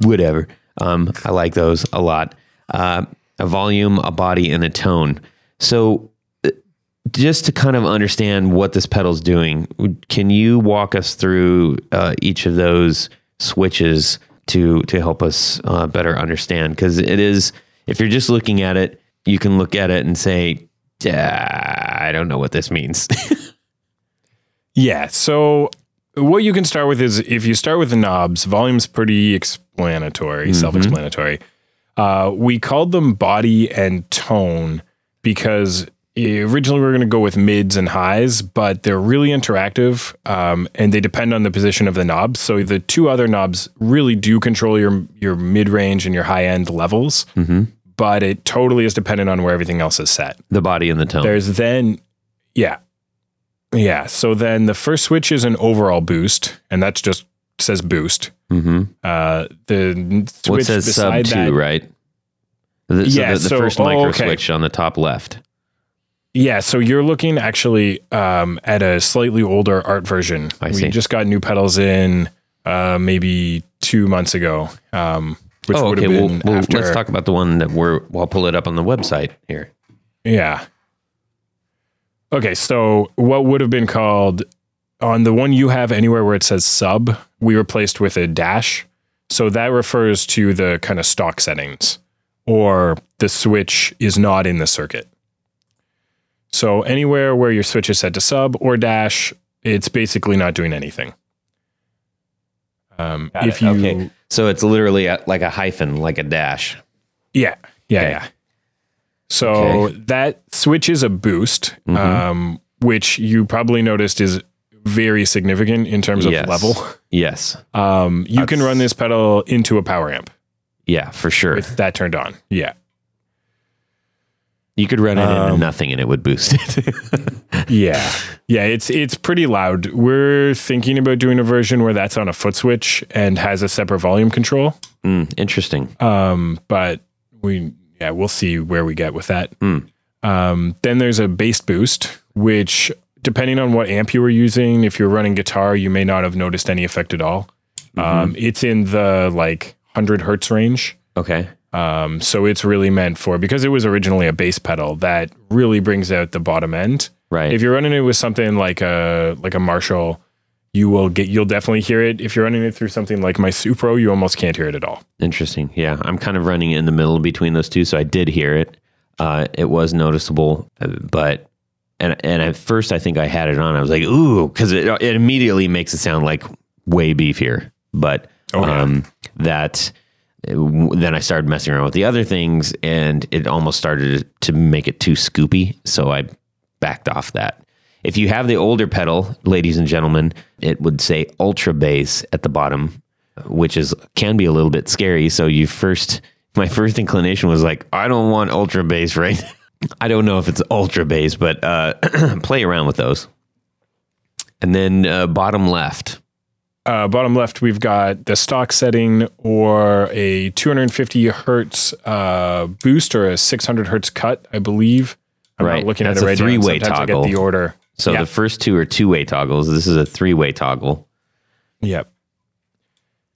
whatever. Um, I like those a lot. Uh, a volume, a body, and a tone. So, uh, just to kind of understand what this pedal's doing, can you walk us through uh, each of those switches to to help us uh, better understand? Because it is, if you're just looking at it, you can look at it and say, "Ah, "I don't know what this means." Yeah. So what you can start with is if you start with the knobs, volume's pretty explanatory, self-explanatory. Uh, we called them body and tone because originally we were going to go with mids and highs, but they're really interactive um, and they depend on the position of the knobs. So the two other knobs really do control your your mid range and your high end levels, but it totally is dependent on where everything else is set. the body and the tone. There's then, yeah, yeah. So then the first switch is an overall boost, and that's just says boost. hmm Uh, the switch What says sub two, that, right? The, so Yeah, the, the so- first oh, micro okay. switch on the top left. Yeah, so you're looking actually um, at a slightly older art version. I we see. just got new pedals in uh, maybe two months ago, um, which oh, would okay. have Well, been well after. let's talk about the one that we're. Well, I'll pull it up on the website here. Yeah. Okay, so what would have been called on the one you have anywhere where it says sub, we replaced with a dash. So that refers to the kind of stock settings or the switch is not in the circuit. So anywhere where your switch is set to sub or dash, it's basically not doing anything. Um, Got if it. you, okay, so it's literally a, like a hyphen, like a dash. yeah, yeah, Okay. yeah. So Okay. that switch is a boost, um, which you probably noticed is very significant in terms of Yes. level. Yes, Um, you can run this pedal into a power amp yeah, for sure. with that turned on. Yeah. You could run it into Um, nothing and it would boost it. Yeah. Yeah, it's it's pretty loud. We're thinking about doing a version where that's on a foot switch and has a separate volume control. Mm, interesting. Um, but we yeah, we'll see where we get with that. Hmm. Um, then there's a bass boost, which depending on what amp you were using, if you're running guitar, you may not have noticed any effect at all. Mm-hmm. Um, it's in the like 100 hertz range. Okay. Um, so it's really meant for because it was originally a bass pedal that really brings out the bottom end. Right. If you're running it with something like a like a Marshall, you will get you'll definitely hear it. If you're running it through something like my Supro, you almost can't hear it at all. Interesting. Yeah, I'm kind of running in the middle between those two, so I did hear it. Uh, it was noticeable, uh, but and and at first I think I had it on. I was like, ooh, because it it immediately makes it sound like way beefier. But Oh, yeah. um, that then I started messing around with the other things, and it almost started to make it too scoopy. So I backed off that. If you have the older pedal, ladies and gentlemen, it would say ultra bass at the bottom, which is can be a little bit scary. So you first, my first inclination was like, I don't want ultra bass, right? I don't know if it's ultra bass, but uh, play around with those. And then uh, bottom left, Uh, bottom left, we've got the stock setting or a 250 hertz uh, boost or a 600 hertz cut, I believe. I'm Right. not looking That's at it a right now. three-way Sometimes I toggle. get the order. So Yeah. the first two are two way toggles. This is a three way toggle. Yep.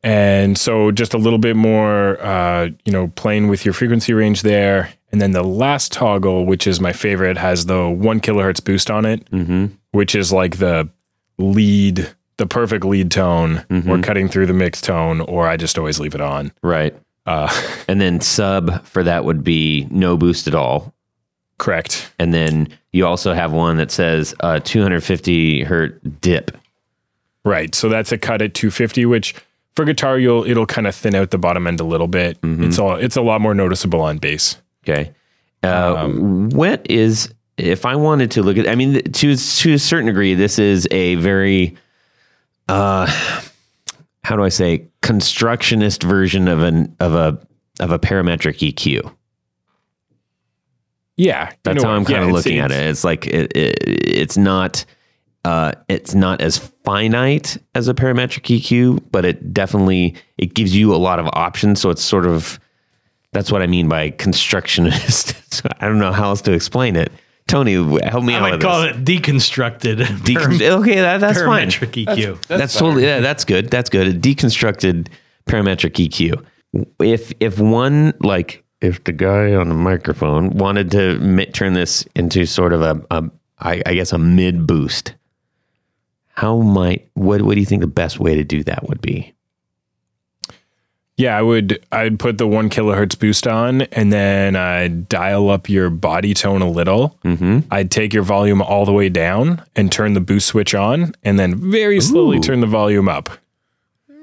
And so just a little bit more, uh, you know, playing with your frequency range there. And then the last toggle, which is my favorite, has the one kilohertz boost on it, Mm-hmm. which is like the lead, the perfect lead tone or cutting through the mix tone, or I just always leave it on. Right. Uh, And then sub for that would be no boost at all. correct. And then you also have one that says uh, 250 hertz dip. Right. So that's a cut at 250, which for guitar, you'll, it'll kind of thin out the bottom end a little bit. It's all, it's a lot more noticeable on bass. Okay. Uh, what is if I wanted to look at? I mean, to to a certain degree, this is a very, uh, how do I say, constructionist version of an of a of a parametric EQ. Yeah. That's how. I'm kind Yeah, of looking at it. It's like it, it, it's not uh, it's not as finite as a parametric EQ, but it definitely it gives you a lot of options. So it's sort of that's what I mean by constructionist. so I don't know how else to explain it. Tony, help me I out would with call this. it deconstructed. Decon- okay, that, that's fine. parametric EQ. That's, totally yeah, that's good. That's good. A deconstructed parametric EQ. If if one like if the guy on the microphone wanted to mi- turn this into sort of a, a I, I guess a mid boost, how might what what do you think the best way to do that would be? Yeah, I would. I'd put the one kilohertz boost on, and then I'd dial up your body tone a little. Mm-hmm. I'd take your volume all the way down and turn the boost switch on, and then very slowly Ooh. turn the volume up.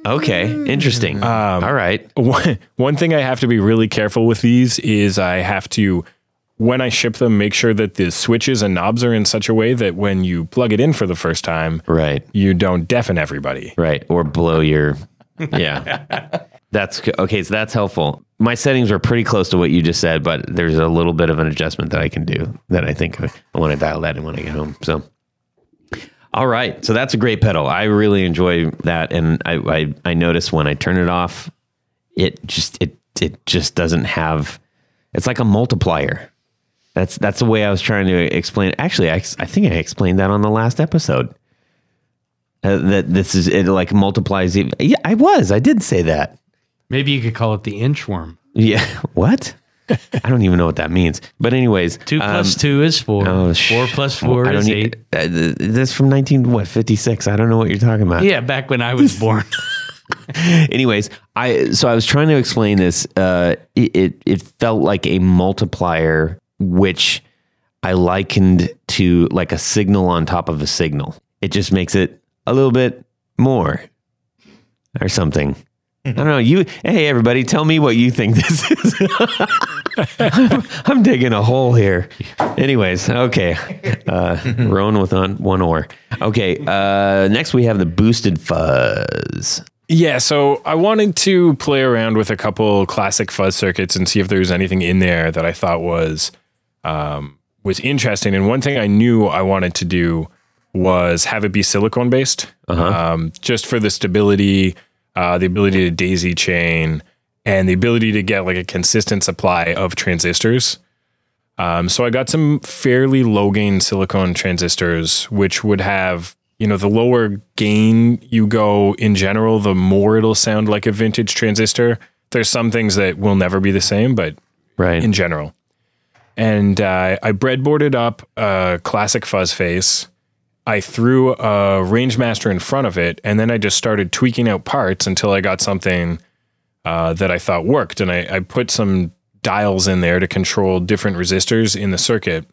Okay, interesting. All right. One, one thing I have to be really careful with these is I have to, when I ship them, make sure that the switches and knobs are in such a way that when you plug it in for the first time, Right. you don't deafen everybody. Right. Or blow your. Yeah. that's okay. So that's helpful. My settings are pretty close to what you just said, but there's a little bit of an adjustment that I can do that I think I want to dial that in when I get home. So. All right. So that's a great pedal. I really enjoy that. And I, I, I notice when I turn it off, it just, it, it just doesn't have, it's like a multiplier. That's, that's the way I was trying to explain. Actually, I, I think I explained that on the last episode. Uh, that this is it like multiplies even yeah i was i did say that Maybe you could call it the inchworm. yeah what i don't even know what that means but anyways Two plus um, two is four. oh, sh- four plus four I don't is need- eight. uh, from 19 what 56 i don't know what you're talking about Yeah, back when I was born. Anyways, I so I was trying to explain this. Uh, it it felt like a multiplier, which I likened to like a signal on top of a signal. It just makes it a little bit more or something. I don't know. You, hey, everybody, tell me what you think this is. I'm, I'm digging a hole here. Anyways, okay. Uh, rowing with on one oar. Okay. Uh, next, we have the boosted fuzz. Yeah, so I wanted to play around with a couple classic fuzz circuits and see if there was anything in there that I thought was um, was interesting. And one thing I knew I wanted to do was have it be silicon based, um, just for the stability, uh, the ability to daisy chain, and the ability to get like a consistent supply of transistors. Um, so I got some fairly low gain silicon transistors, which would have, you know, the lower gain you go in general, the more it'll sound like a vintage transistor. There's some things that will never be the same, but Right. in general. And uh, I breadboarded up a classic fuzz face. I threw a Rangemaster in front of it, and then I just started tweaking out parts until I got something uh, that I thought worked. And I, I put some dials in there to control different resistors in the circuit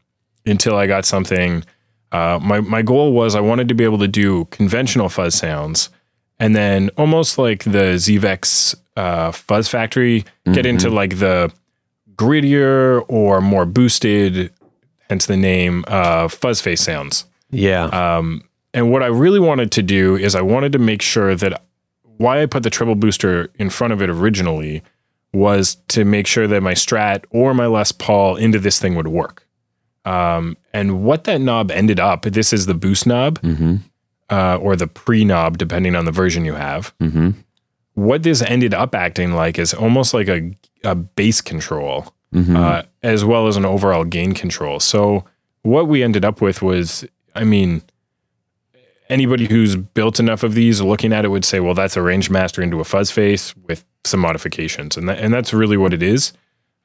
until I got something. Uh, my my goal was I wanted to be able to do conventional fuzz sounds, and then almost like the Zvex uh, Fuzz Factory, get into like the grittier or more boosted, hence the name, uh, fuzz face sounds. Yeah. And what I really wanted to do is I wanted to make sure that why I put the treble booster in front of it originally was to make sure that my Strat or my Les Paul into this thing would work. Um, and what that knob ended up, this is the boost knob uh, or the pre knob, depending on the version you have. mm-hmm. What this ended up acting like is almost like a, a bass control uh, as well as an overall gain control. So what we ended up with was, I mean, anybody who's built enough of these looking at it would say, well, that's a Rangemaster into a fuzz face with some modifications. And and that's really what it is.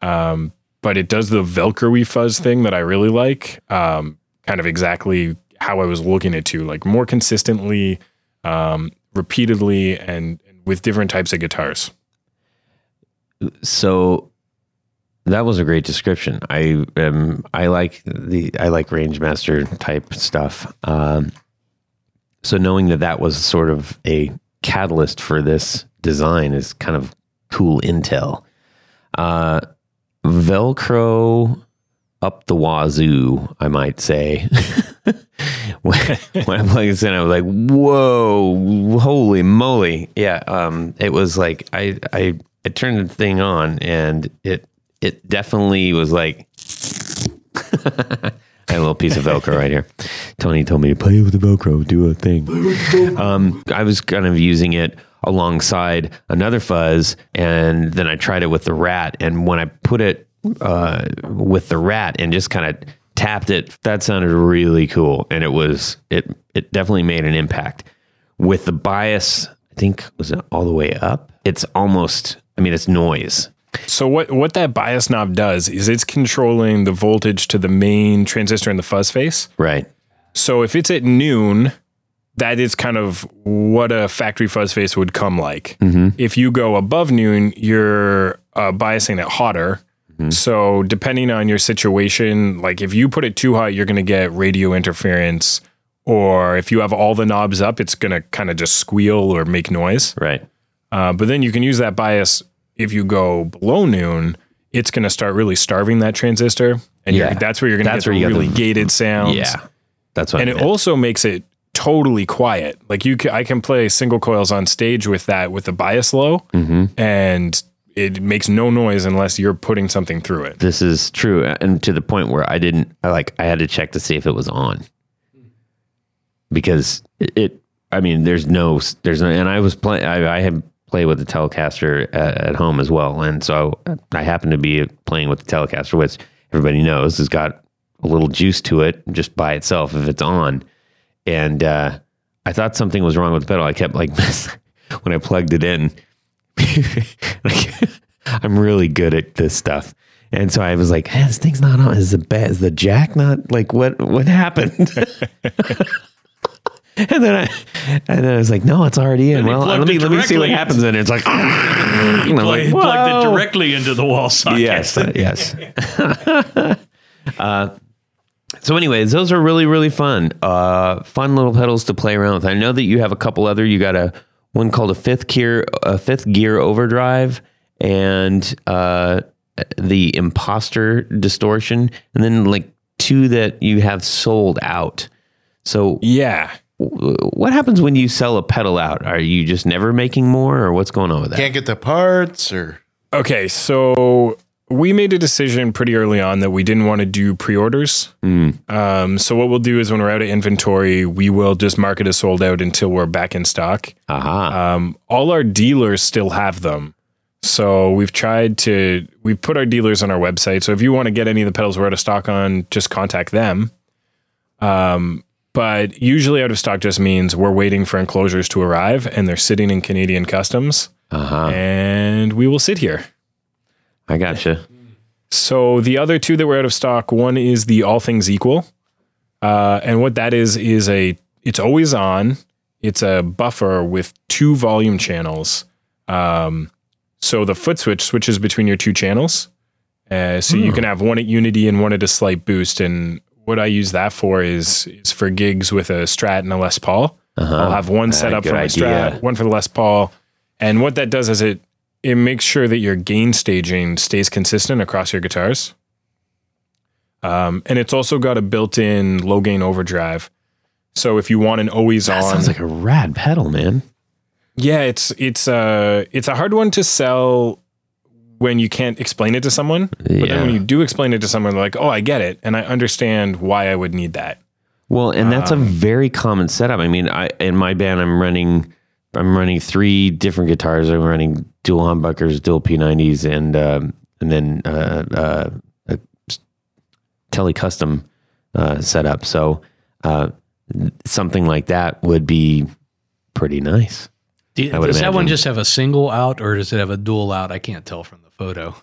Um, but it does the Velcro fuzz thing that I really like. Um, kind of exactly how I was looking at to like more consistently, um, repeatedly and with different types of guitars. so that was a great description. I um I like the I like Rangemaster type stuff. Um, so knowing that that was sort of a catalyst for this design is kind of cool intel. Uh, Velcro up the wazoo, I might say. when, when I plugged this in, I was like, "Whoa, holy moly!" Yeah, um, it was like I I I turned the thing on, and it it definitely was like. I had a little piece of Velcro right here. Tony told me to play with the Velcro, do a thing. Um, I was kind of using it alongside another fuzz, and then I tried it with the rat. And when I put it uh, with the rat and just kind of tapped it, that sounded really cool, and it was it it definitely made an impact. With the bias, I think was it all the way up. It's almost, I mean, it's noise. So what what that bias knob does is it's controlling the voltage to the main transistor in the fuzz face. Right. So if it's at noon, that is kind of what a factory fuzz face would come like. If you go above noon, you're uh, biasing it hotter. So depending on your situation, like if you put it too hot, you're going to get radio interference. Or if you have all the knobs up, it's going to kind of just squeal or make noise. Right. Uh, but then you can use that bias if you go below noon, it's going to start really starving that transistor, and you're Yeah. that's where you're going to get the really the- gated sounds. Yeah. That's what and I it meant. also makes it totally quiet. Like you, can, I can play single coils on stage with that with the bias low, Mm-hmm. and it makes no noise unless you're putting something through it. this is true and to the point where i didn't I like i had to check to see if it was on because it, it i mean there's no there's no and i was playing I, I had played with the telecaster at, at home as well and so i happened to be playing with the telecaster which everybody knows has got a little juice to it just by itself if it's on and uh i thought something was wrong with the pedal i kept like when i plugged it in I'm really good at this stuff. And so I was like, hey, this thing's not on. Is the is the jack not like what what happened? and then I and then I was like, no, it's already in. And Well, let me let me see what directly happens. And it's like, and I'm like, He plugged it directly into the wall socket. Yes, yes. uh, so, anyways, those are really really fun. Uh, fun little pedals to play around with. I know that you have a couple other. You got a one called a fifth gear, a fifth gear overdrive, and uh, the imposter distortion, and then like two that you have sold out. So, Yeah. W- what happens when you sell a pedal out? Are you just never making more, or what's going on with that? Can't get the parts or Okay, so we made a decision pretty early on that we didn't want to do pre-orders. Um, so what we'll do is when we're out of inventory, we will just mark it as sold out until we're back in stock. Aha! Um, all our dealers still have them. So we've tried to we've put our dealers on our website. So if you want to get any of the pedals we're out of stock on, just contact them. Um, but usually out of stock just means we're waiting for enclosures to arrive and they're sitting in Canadian customs Aha! and we will sit here. I gotcha. So the other two that were out of stock, one is the All Things Equal, uh, and what that is is a it's always on. It's a buffer with two volume channels. Um, so the foot switch switches between your two channels. Uh, so you can have one at unity and one at a slight boost. And what I use that for is is for gigs with a Strat and a Les Paul. I'll have one set Uh, up good for my idea. Strat, one for the Les Paul, and what that does is it it makes sure that your gain staging stays consistent across your guitars. Um, and it's also got a built-in low gain overdrive. So if you want an always That on, sounds like a rad pedal, man. yeah, it's it's uh it's a hard one to sell when you can't explain it to someone. But Yeah. then when you do explain it to someone, they're like, "Oh, I get it, and I understand why I would need that." Well, and that's a very common setup. I mean, I in my band, I'm running, I'm running three different guitars. I'm running dual humbuckers, dual P90s, and um, and then uh, uh, a tele custom uh, setup. So uh, something like that would be pretty nice. Do you- I would does that one just have a single out or does it have a dual out? I can't tell from the photo.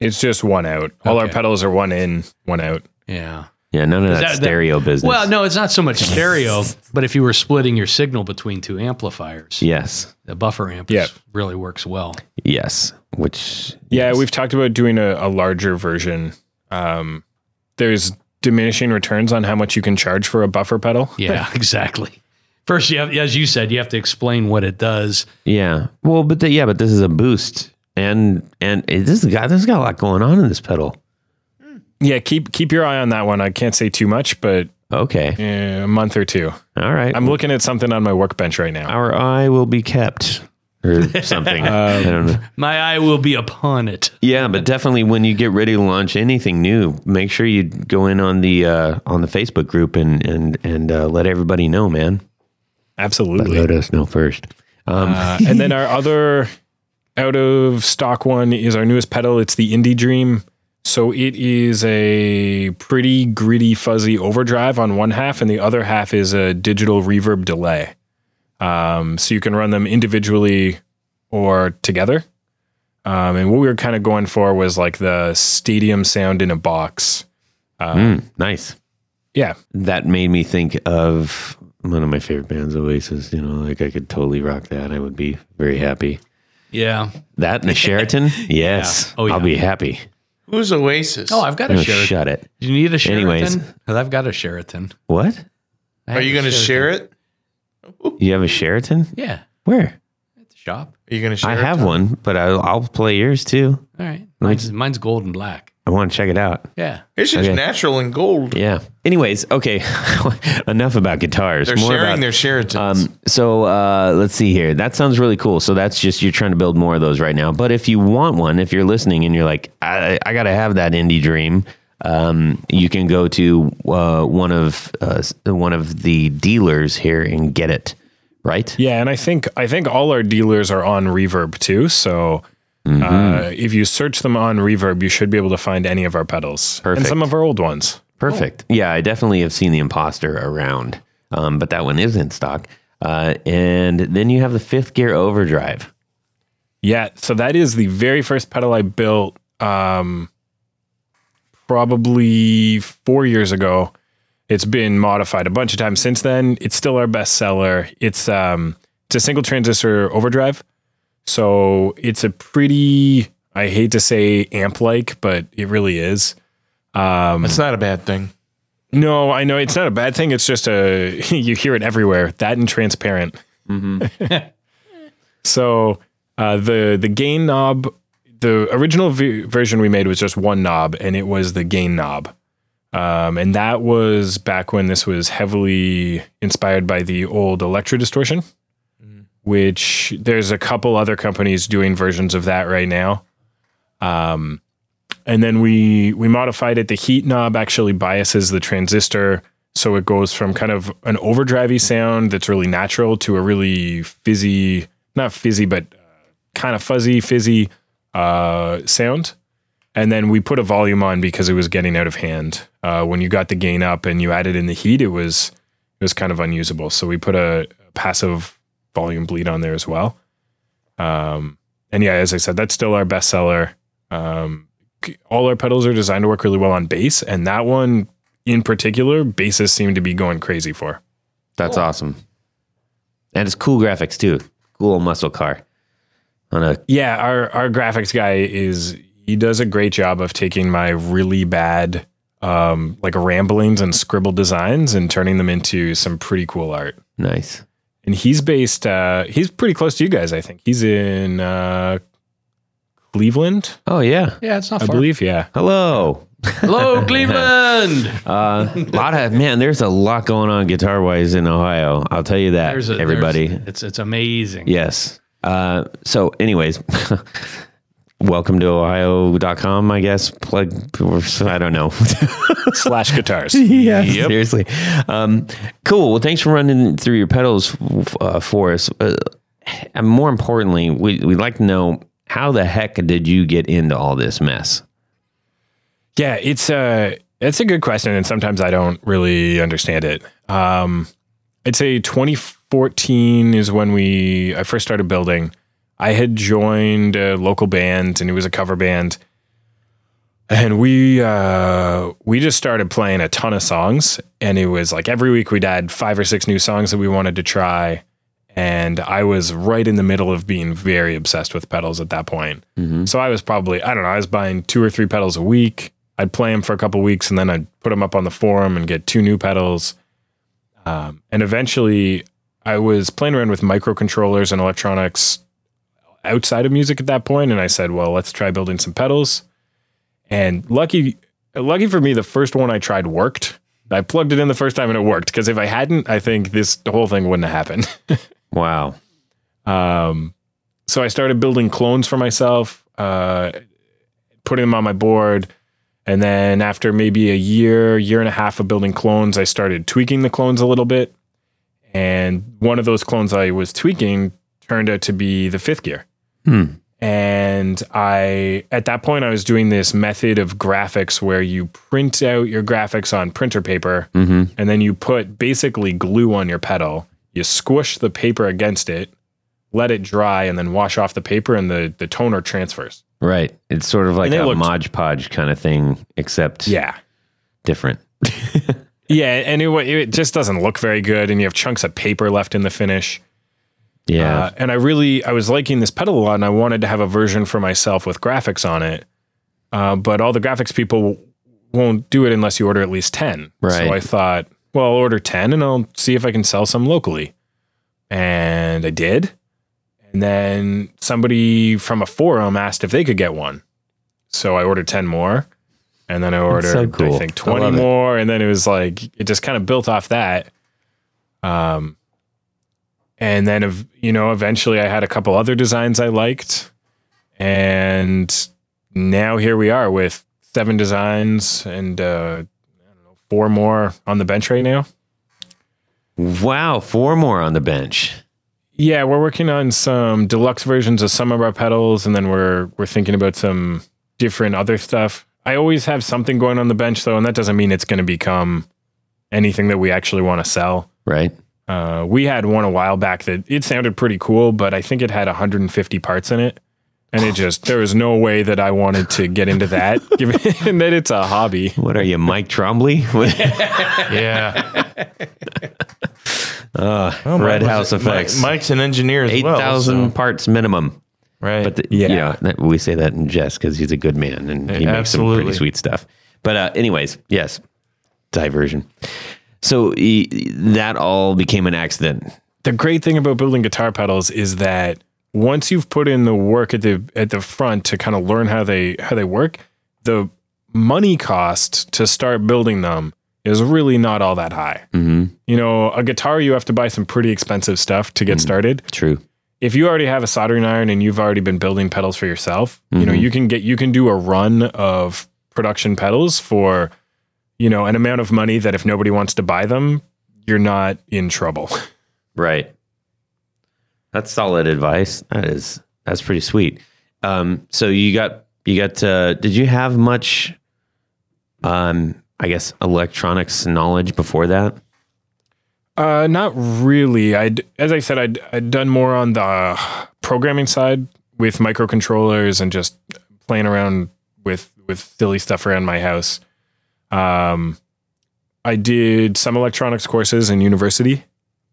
It's just one out. All our pedals are one in, one out. Yeah. Yeah, none of that, that- that- stereo business. Well, no, it's not so much stereo, but if you were splitting your signal between two amplifiers, Yes, the buffer amp Yeah. really works well. yes. Which Yeah, we've talked about doing a, a larger version. Um, there's diminishing returns on how much you can charge for a buffer pedal. Yeah, exactly. First, you have, as you said, you have to explain what it does. yeah. Well, but the, yeah, but this is a boost, and and this has got this has got a lot going on in this pedal. Yeah, keep keep your eye on that one. I can't say too much, but Okay. eh, a month or two. All right. I'm looking at something on my workbench right now. Our eye will be kept or something. I don't know. My eye will be upon it. Yeah, but definitely when you get ready to launch anything new, make sure you go in on the uh, on the Facebook group and and and uh, let everybody know, man. Absolutely. Let us know first. Um, Uh, and then our other out of stock one is our newest pedal. It's the Indie Dream. So it is a pretty gritty, fuzzy overdrive on one half, and the other half is a digital reverb delay. Um, so you can run them individually or together. Um, and what we were kind of going for was like the stadium sound in a box. mm, nice. Yeah. That made me think of one of my favorite bands, Oasis. You know, like I could totally rock that. I would be very happy. Yeah. That and a Sheraton, yes. Oh, yeah. I'll be happy. who's Oasis? Oh, I've got a No, Sheraton. shut it. Do you need a Sheraton? Anyways. 'Cause I've got a Sheraton. What? I Are have you a going to Sheraton. share it? You have a Sheraton? Yeah. Where? At the shop. Are you going to share I it? have one, but I'll, I'll play yours too. All right. Mine's, mine's gold and black. I want to check it out. Yeah. It's just Okay. natural and gold. Yeah. Anyways, okay. Enough about guitars. They're More sharing about, their Sheratons. Um, so uh, let's see here. That sounds really cool. So that's just you're trying to build more of those right now. But if you want one, if you're listening and you're like, I, I got to have that indie dream, um, you can go to uh, one of uh, one of the dealers here and get it. Right? Yeah, and I think I think all our dealers are on Reverb too. So Mm-hmm. uh, if you search them on Reverb, you should be able to find any of our pedals and Perfect. some of our old ones. Perfect. Yeah, I definitely have seen the imposter around, um, but that one is in stock. Uh, and then you have the fifth gear overdrive. Yeah, so that is the very first pedal I built um, probably four years ago. It's been modified a bunch of times since then. It's still our best seller. It's um it's a single transistor overdrive. So it's a pretty I hate to say amp like, but it really is. Um, It's not a bad thing. No, I know it's not a bad thing. It's just a you hear it everywhere. That and transparent. so uh, the the gain knob, the original v- version we made was just one knob, and it was the gain knob. Um, and that was back when this was heavily inspired by the old Electra Distortion, which there's a couple other companies doing versions of that right now. Um, and then we we modified it. The heat knob actually biases the transistor, so it goes from kind of an overdrivey sound that's really natural to a really fizzy, not fizzy, but uh, kind of fuzzy, fizzy uh, sound. And then we put a volume on because it was getting out of hand. Uh, when you got the gain up and you added in the heat, it was it was kind of unusable. So we put a, passive volume bleed on there as well. Um, and yeah, as I said, that's still our best seller. Um, all our pedals are designed to work really well on bass, and that one in particular, bassists seem to be going crazy for. That's awesome. And it's cool graphics too. Cool muscle car. On a Yeah, our our graphics guy is he does a great job of taking my really bad um like ramblings and scribbled designs and turning them into some pretty cool art. nice. And he's based uh he's pretty close to you guys, I think. He's in uh Cleveland, Oh yeah. Yeah, it's not I far. believe, yeah. Hello. Hello, Cleveland. Uh, a lot of man. There's a lot going on guitar wise in Ohio. I'll tell you that. A, everybody. it's it's amazing. Yes. Uh, so, anyways, welcome to Ohio.com, I guess. Plug, I don't know. Slash guitars. yeah, seriously. Um, cool. Well, thanks for running through your pedals uh, for us. Uh, and more importantly, we, we'd like to know how the heck did you get into all this mess? Yeah, it's a it's a good question, and sometimes I don't really understand it. Um, I'd say 2014 is when we I first started building. I had joined a local band, and it was a cover band, and we uh, we just started playing a ton of songs, and it was like every week we'd add five or six new songs that we wanted to try. And I was right in the middle of being very obsessed with pedals at that point. So I was probably, I don't know, I was buying two or three pedals a week. I'd play them for a couple weeks and then I'd put them up on the forum and get two new pedals. Um, and eventually I was playing around with microcontrollers and electronics outside of music at that point, And I said, well, let's try building some pedals. And lucky, lucky for me, the first one I tried worked. I plugged it in the first time and it worked. Because if I hadn't, I think this the whole thing wouldn't have happened. Wow. Um, so I started building clones for myself, uh, putting them on my board. And then after maybe a year, year and a half of building clones, I started tweaking the clones a little bit. And one of those clones I was tweaking turned out to be the fifth gear. Hmm. And I, at that point, I was doing this method of graphics where you print out your graphics on printer paper mm-hmm. and then you put basically glue on your pedal. You squish the paper against it, let it dry, and then wash off the paper, and the, the toner transfers. Right. It's sort of like a looked- Mod Podge kind of thing, except Yeah. different. Yeah. And it, it just doesn't look very good. And you have chunks of paper left in the finish. Yeah. Uh, and I really, I was liking this pedal a lot, and I wanted to have a version for myself with graphics on it. Uh, but all the graphics people won't do it unless you order at least 10. Right. So I thought, well, I'll order 10 and I'll see if I can sell some locally. And I did. And then somebody from a forum asked if they could get one. So I ordered 10 more. And then I ordered, so cool. I think, I 20 it. more. And then it was like, it just kind of built off that. Um, and then, you know, eventually I had a couple other designs I liked. And now here we are with seven designs and uh, I don't know, four more on the bench right now. wow. Four more on the bench. Yeah, we're working on some deluxe versions of some of our pedals, and then we're we're thinking about some different other stuff. I always have something going on the bench though, and that doesn't mean it's going to become anything that we actually want to sell. Right. Uh, we had one a while back that it sounded pretty cool, but I think it had 150 parts in it. And it just there was no way that I wanted to get into that, given that it's a hobby. What are you, Mike Trombley? Yeah. Red House effects. Mike's an engineer as Eight well. thousand so- parts minimum. right. But the, Yeah. you know, that- we say that in jest because he's a good man and he makes some pretty sweet stuff. But uh, anyways, yes, diversion. So e- that all became an accident. the great thing about building guitar pedals is that once you've put in the work at the at the front to kind of learn how they how they work, the money cost to start building them is really not all that high. hmm You know, a guitar you have to buy some pretty expensive stuff to get started. True. If you already have a soldering iron and you've already been building pedals for yourself, you know, you can get you can do a run of production pedals for you know, an amount of money that if nobody wants to buy them, you're not in trouble. Right. That's solid advice. That is that's pretty sweet. Um, so you got you got. Uh, did you have much? Um, I guess electronics knowledge before that. Uh, not really. I, as I said, I'd, I'd done more on the programming side with microcontrollers and just playing around with with silly stuff around my house. Um, I did some electronics courses in university,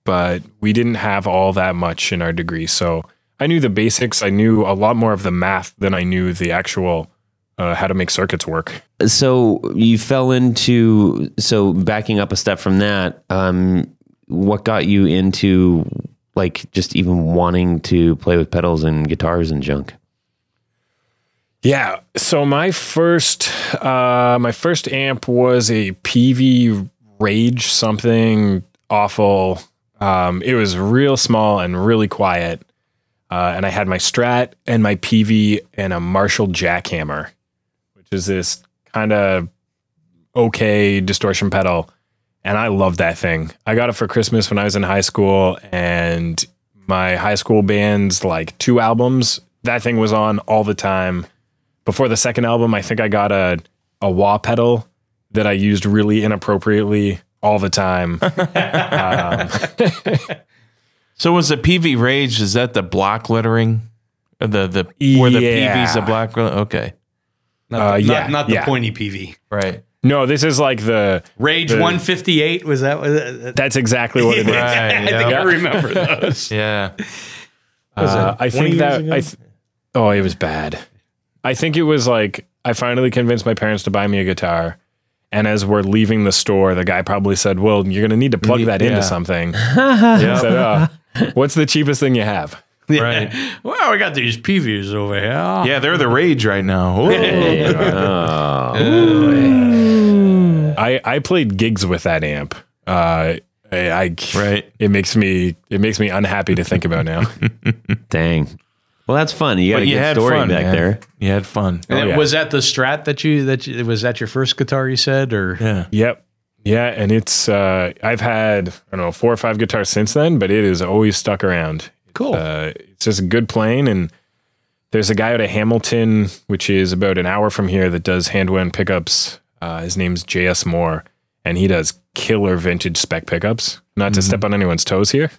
but we didn't have all that much in our degree. So I knew the basics. I knew a lot more of the math than I knew the actual uh, how to make circuits work. So you fell into so backing up a step from that. Um, what got you into like just even wanting to play with pedals and guitars and junk? Yeah. So my first uh my first amp was a Peavey Rage something awful. Um it was real small and really quiet. Uh, and I had my Strat and my Peavey and a Marshall Jackhammer, which is this kind of okay distortion pedal. And I love that thing. I got it for Christmas when I was in high school, and my high school band's like two albums. That thing was on all the time before the second album, I think I got a a wah pedal that I used really inappropriately all the time. So was the Peavey Rage? Is that the block lettering? Or The the where the Yeah. Peavey's a black? Okay, Not, Uh, the, yeah, not, not the yeah. pointy Peavey. right, no, this is like the. Rage The- 158 was that? Was that That's exactly what it is. right. I think I remember those. yeah. Uh, I think that. ago? I th- oh, it was bad. I think it was like I finally convinced my parents to buy me a guitar, and as we're leaving the store, the guy probably said, "Well, you're going to need to plug that Yeah. into something." I said, oh, "What's the cheapest thing you have?" Right. Well, we got these Peaveys over here. Yeah, they're the rage right now. Whoa. I I played gigs with that amp. Uh, I, I Right. It makes me it makes me unhappy to think about now. Dang. Well, that's fun. You got But a you good had story fun back man. there. You had fun. And yeah. Was that the Strat that you that you, was that your first guitar you said or Yeah. yep. Yeah, and it's uh, I've had I don't know four or five guitars since then, but it has always stuck around. cool? Uh, it's just a good plane, and there's a guy out of Hamilton, which is about an hour from here, that does hand wound pickups. Uh, his name's J.S. Moore, and he does killer vintage spec pickups. Not to step on anyone's toes here.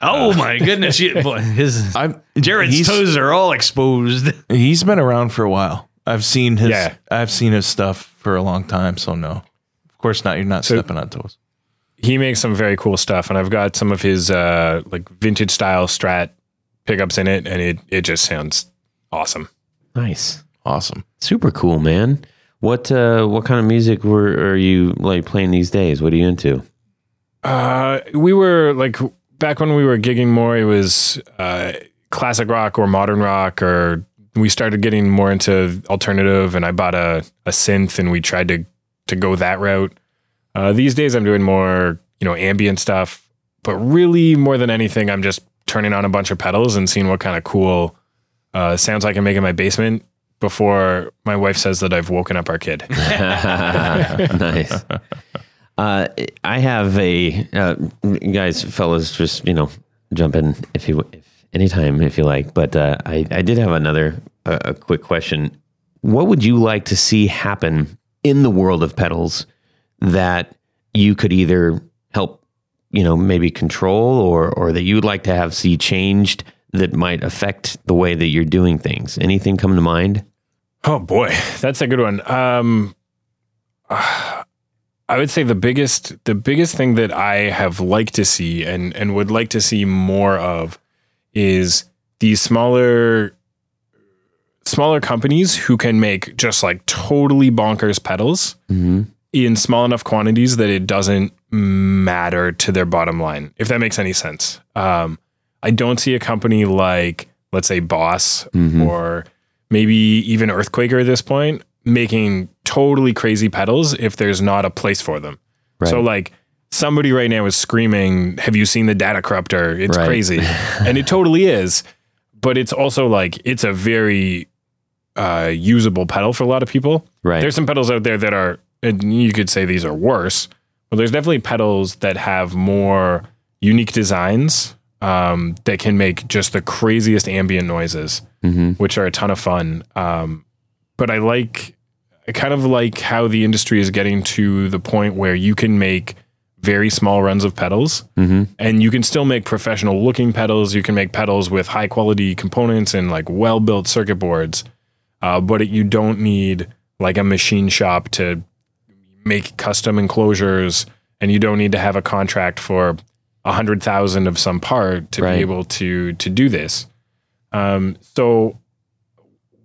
Oh my goodness! You, boy, his I'm Jared's toes are all exposed. He's been around for a while. I've seen his. Yeah. I've seen his stuff for a long time. So no, of course not. You're not So- stepping on toes. he makes some very cool stuff and i've got some of his uh like vintage style strat pickups in it and it it just sounds awesome Nice. Awesome. Super cool, man. What uh, what kind of music were are you like playing these days? What are you into? uh we were like back when we were gigging more it was uh classic rock or modern rock or we started getting more into alternative and i bought a, a synth and we tried to to go that route uh these days i'm doing more you know ambient stuff but really more than anything i'm just turning on a bunch of pedals and seeing what kind of cool uh sounds i can make in my basement before my wife says that i've woken up our kid nice. Uh, I have a uh, guys, fellas, just you know, jump in if you if anytime if you like. But uh, I I did have another uh, a quick question. What would you like to see happen in the world of pedals that you could either help, you know, maybe control or or that you would like to have see changed that might affect the way that you're doing things? Anything come to mind? Oh boy, that's a good one. Um, I would say the biggest the biggest thing that I have liked to see and and would like to see more of is these smaller smaller companies who can make just like totally bonkers pedals in small enough quantities that it doesn't matter to their bottom line, if that makes any sense. Um, I don't see a company like, let's say, Boss or maybe even Earthquaker at this point making totally crazy pedals if there's not a place for them. So, like, somebody right now is screaming, Have you seen the Data Corrupter? It's Right. crazy. and it totally is. But it's also like, it's a very uh, usable pedal for a lot of people. Right. There's some pedals out there that are, and you could say these are worse, but there's definitely pedals that have more unique designs um, that can make just the craziest ambient noises, which are a ton of fun. Um, but I like, I kind of like how the industry is getting to the point where you can make very small runs of pedals and you can still make professional looking pedals. You can make pedals with high quality components and like well built circuit boards uh, but it, you don't need like a machine shop to make custom enclosures, and you don't need to have a contract for a hundred thousand of some part to Right. be able to to do this. Um, so,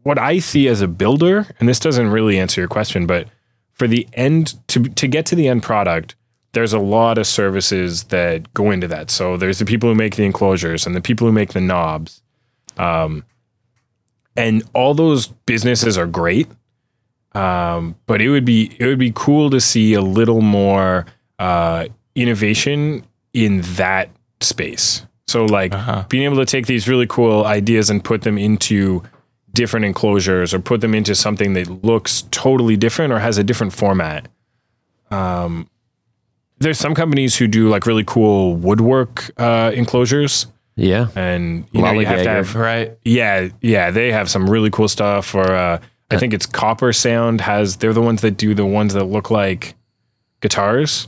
what I see as a builder, and this doesn't really answer your question, but for the end to to get to the end product, there's a lot of services that go into that. So there's the people who make the enclosures and the people who make the knobs and all those businesses are great. Um, but it would be it would be cool to see a little more uh, innovation in that space. So like being able to take these really cool ideas and put them into different enclosures or put them into something that looks totally different or has a different format. Um, there's some companies who do like really cool woodwork uh, enclosures, Yeah. and you know you have to have Right. yeah, yeah, they have some really cool stuff. Or uh, I think it's Copper Sound has. They're the ones that do the ones that look like guitars.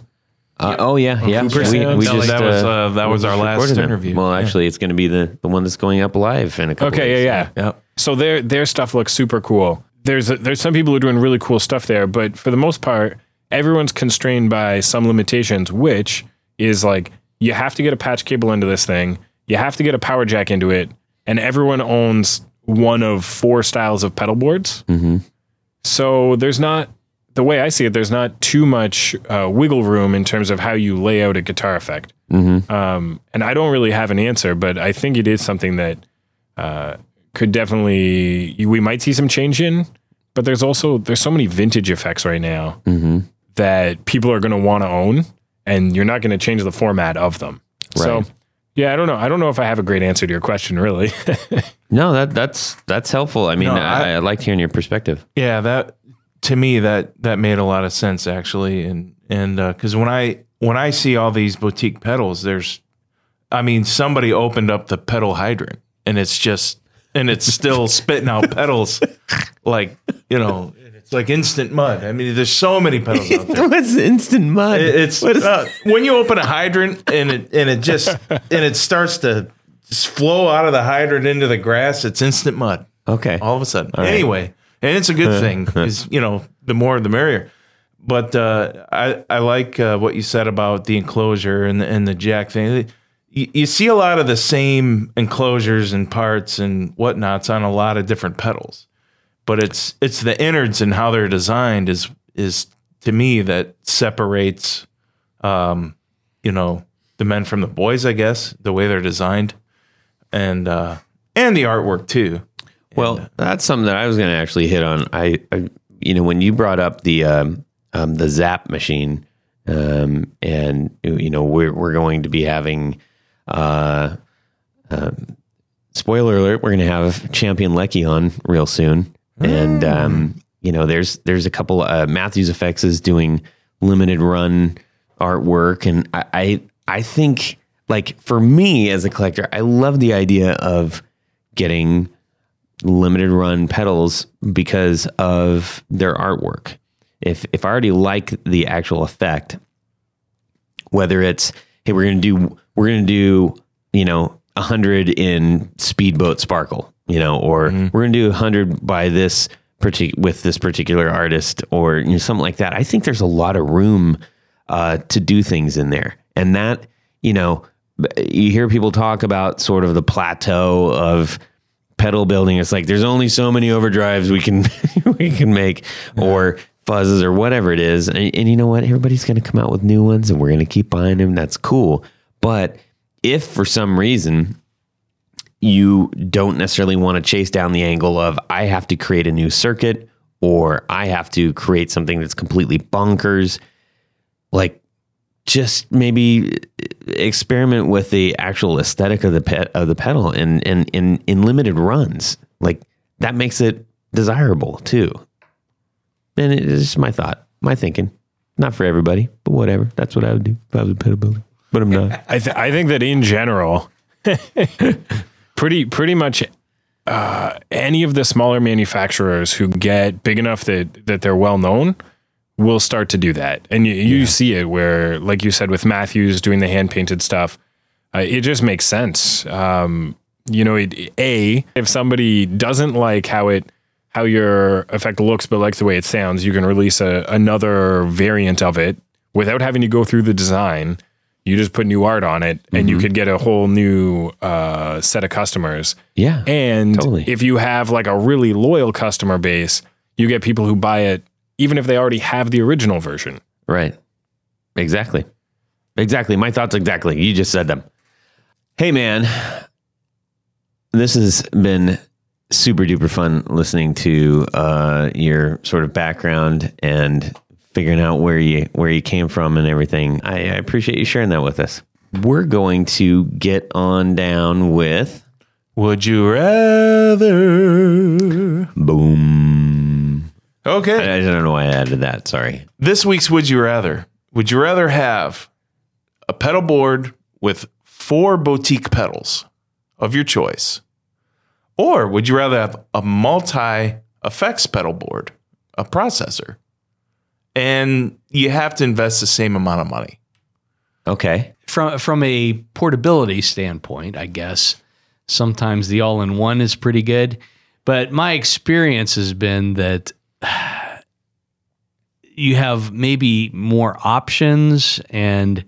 Uh, oh yeah, yeah. We, we No, just that was, uh, uh, that was our last them. interview. Well, actually, it's going to be the the one that's going up live in a couple. Okay, weeks. yeah, yeah. Yep. So their their stuff looks super cool. There's there's some people who are doing really cool stuff there, but for the most part, everyone's constrained by some limitations, which is like you have to get a patch cable into this thing, you have to get a power jack into it, and everyone owns one of four styles of pedal boards. Mm-hmm. So there's not the way I see it. There's not too much uh, wiggle room in terms of how you lay out a guitar effect. Mm-hmm. Um, and I don't really have an answer, but I think it is something that uh, could definitely we might see some change in. But there's also there's so many vintage effects right now Mm-hmm. that people are going to want to own, and you're not going to change the format of them. So. Yeah, I don't know. I don't know if I have a great answer to your question, really. No, that that's that's helpful. I mean, No, I, I- I liked hearing your perspective. Yeah, that to me that that made a lot of sense actually, and and because when I when I see all these boutique pedals, there's, I mean, somebody opened up the pedal hydrant, and it's just and it's still spitting out pedals, like you know, it's like instant mud. I mean, there's so many pedals out there. What's instant mud? It- It's uh, when you open a hydrant and it and it just and it starts to just flow out of the hydrant into the grass. It's instant mud okay. all of a sudden. right. Anyway, and it's a good thing is you know the more the merrier. But uh, I I like uh, what you said about the enclosure and the, and the jack thing. You, you see a lot of the same enclosures and parts and whatnots on a lot of different pedals, but it's it's the innards and how they're designed is is to me that separates, um, you know, the men from the boys. I guess the way they're designed, and uh, and the artwork too. Well, that's something that I was going to actually hit on. I, I, you know, when you brought up the um, um, the Zap machine, um, and you know, we're we're going to be having, uh, um, spoiler alert, we're going to have Champion Leccy on real soon, and um, you know, there's there's a couple. Uh, Matthews Effects is doing limited run artwork, and I, I I think like for me as a collector, I love the idea of getting limited run pedals because of their artwork. If if I already like the actual effect, whether it's hey we're gonna do we're gonna do you know 100 in Speedboat Sparkle, you know, or we're going to do 100 by this partic- with this particular artist or you know, something like that. I think there's a lot of room uh, to do things in there. And that, you know, you hear people talk about sort of the plateau of pedal building. It's like there's only so many overdrives we can we can make or fuzzes or whatever it is. And, and you know what? Everybody's going to come out with new ones and we're going to keep buying them. That's cool. But if for some reason you don't necessarily want to chase down the angle of I have to create a new circuit or I have to create something that's completely bonkers, like just maybe experiment with the actual aesthetic of the pet of the pedal and and in in limited runs. Like that makes it desirable too. And it is just my thought, my thinking. Not for everybody, but whatever. That's what I would do if I was a pedal builder. But I'm not. I, th- I think that in general, pretty pretty much uh, any of the smaller manufacturers who get big enough that that they're well known will start to do that, and you, you see it where, like you said, with Matthews doing the hand painted stuff, uh, it just makes sense. Um, you know, it, a if somebody doesn't like how it how your effect looks but likes the way it sounds, you can release a, another variant of it without having to go through the design. You just put new art on it, and you could get a whole new uh, set of customers. Yeah. And Totally. if you have like a really loyal customer base, you get people who buy it even if they already have the original version. Right. Exactly. Exactly. My thoughts exactly. You just said them. Hey, man. This has been super duper fun listening to uh, your sort of background and figuring out where you where you came from and everything. I, I appreciate you sharing that with us. We're going to get on down with Would you rather? boom. Okay. I, I don't know why I added that. Sorry. This week's Would You Rather. Would you rather have a pedal board with four boutique pedals of your choice? Or would you rather have a multi effects pedal board, a processor, and you have to invest the same amount of money? Okay. from from a portability standpoint, I guess sometimes the all in one is pretty good. But my experience has been that you have maybe more options and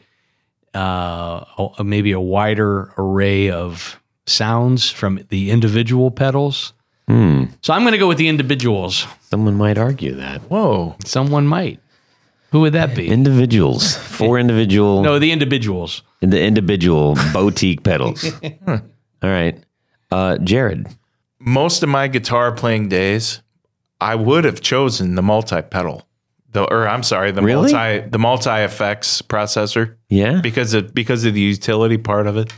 uh, maybe a wider array of sounds from the individual pedals. Hmm. So I'm going to go with the individuals. Someone might argue that. Whoa. Someone might. Who would that be? Individuals. Four individual. no, the individuals. the individual boutique pedals. All right. Uh, Jared. Most of my guitar playing days, I would have chosen the multi pedal. The, or I'm sorry, the Really? multi the multi effects processor. Yeah. because of because of the utility part of it.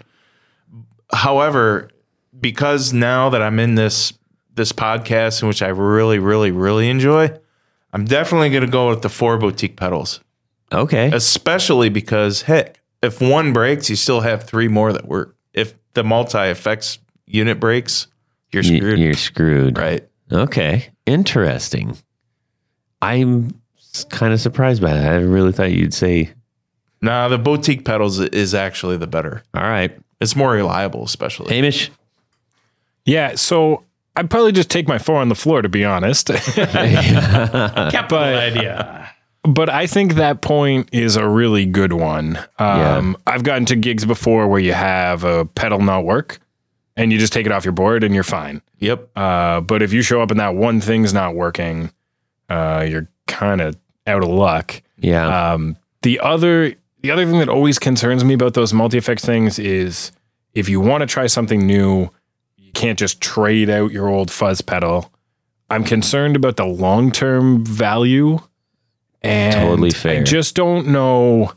However, because now that I'm in this this podcast in which I really, really, really enjoy, I'm definitely going to go with the four boutique pedals, Okay. especially because heck, if one breaks, you still have three more that work. If the multi effects unit breaks, you're screwed, You're screwed. right? Okay. Interesting. I'm kind of surprised by that. I really thought you'd say, Nah, the boutique pedals is actually the better. all right, It's more reliable, especially. Hamish. Yeah, so I'd probably just take my four on the floor to be honest. Capital idea. but I think that point is a really good one. Um, I've gotten to gigs before where you have a pedal not work and you just take it off your board and you're fine. Yep. Uh, but if you show up and that one thing's not working, uh, you're kind of out of luck. Yeah. Um, the other the other thing that always concerns me about those multi effects things is if you want to try something new, you can't just trade out your old fuzz pedal. I'm concerned about the long term value. And Totally fair. I just don't know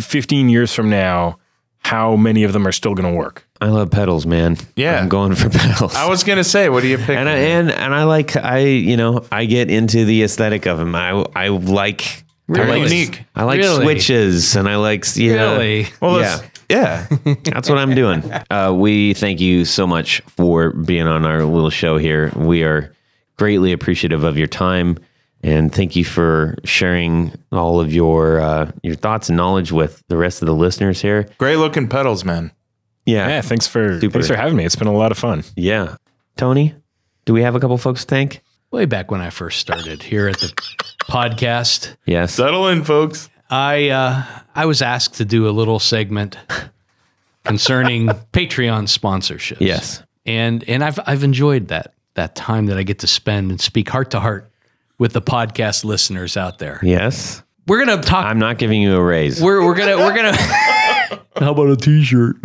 15 years from now how many of them are still going to work. I love pedals, man. Yeah. I'm going for pedals. I was gonna say, what do you pick? and I, and and I like I you know I get into the aesthetic of them. I I like I They're like unique. I like Really? switches and I like you know, Really? well, yeah. yeah, yeah. That's what I'm doing. Uh, we thank you so much for being on our little show here. We are greatly appreciative of your time, and thank you for sharing all of your uh, your thoughts and knowledge with the rest of the listeners here. Great looking pedals, man. Yeah. Yeah, thanks for Super. thanks for having me. It's been a lot of fun. Yeah. Tony, do we have a couple folks to thank? Way back when I first started here at the podcast, Yes. Settle in, folks. I uh, I was asked to do a little segment concerning Patreon sponsorships. Yes. and and I've I've enjoyed that that time that I get to spend and speak heart to heart with the podcast listeners out there. Yes. We're gonna talk. I'm not giving you a raise. we're we're gonna we're gonna. How about a T-shirt?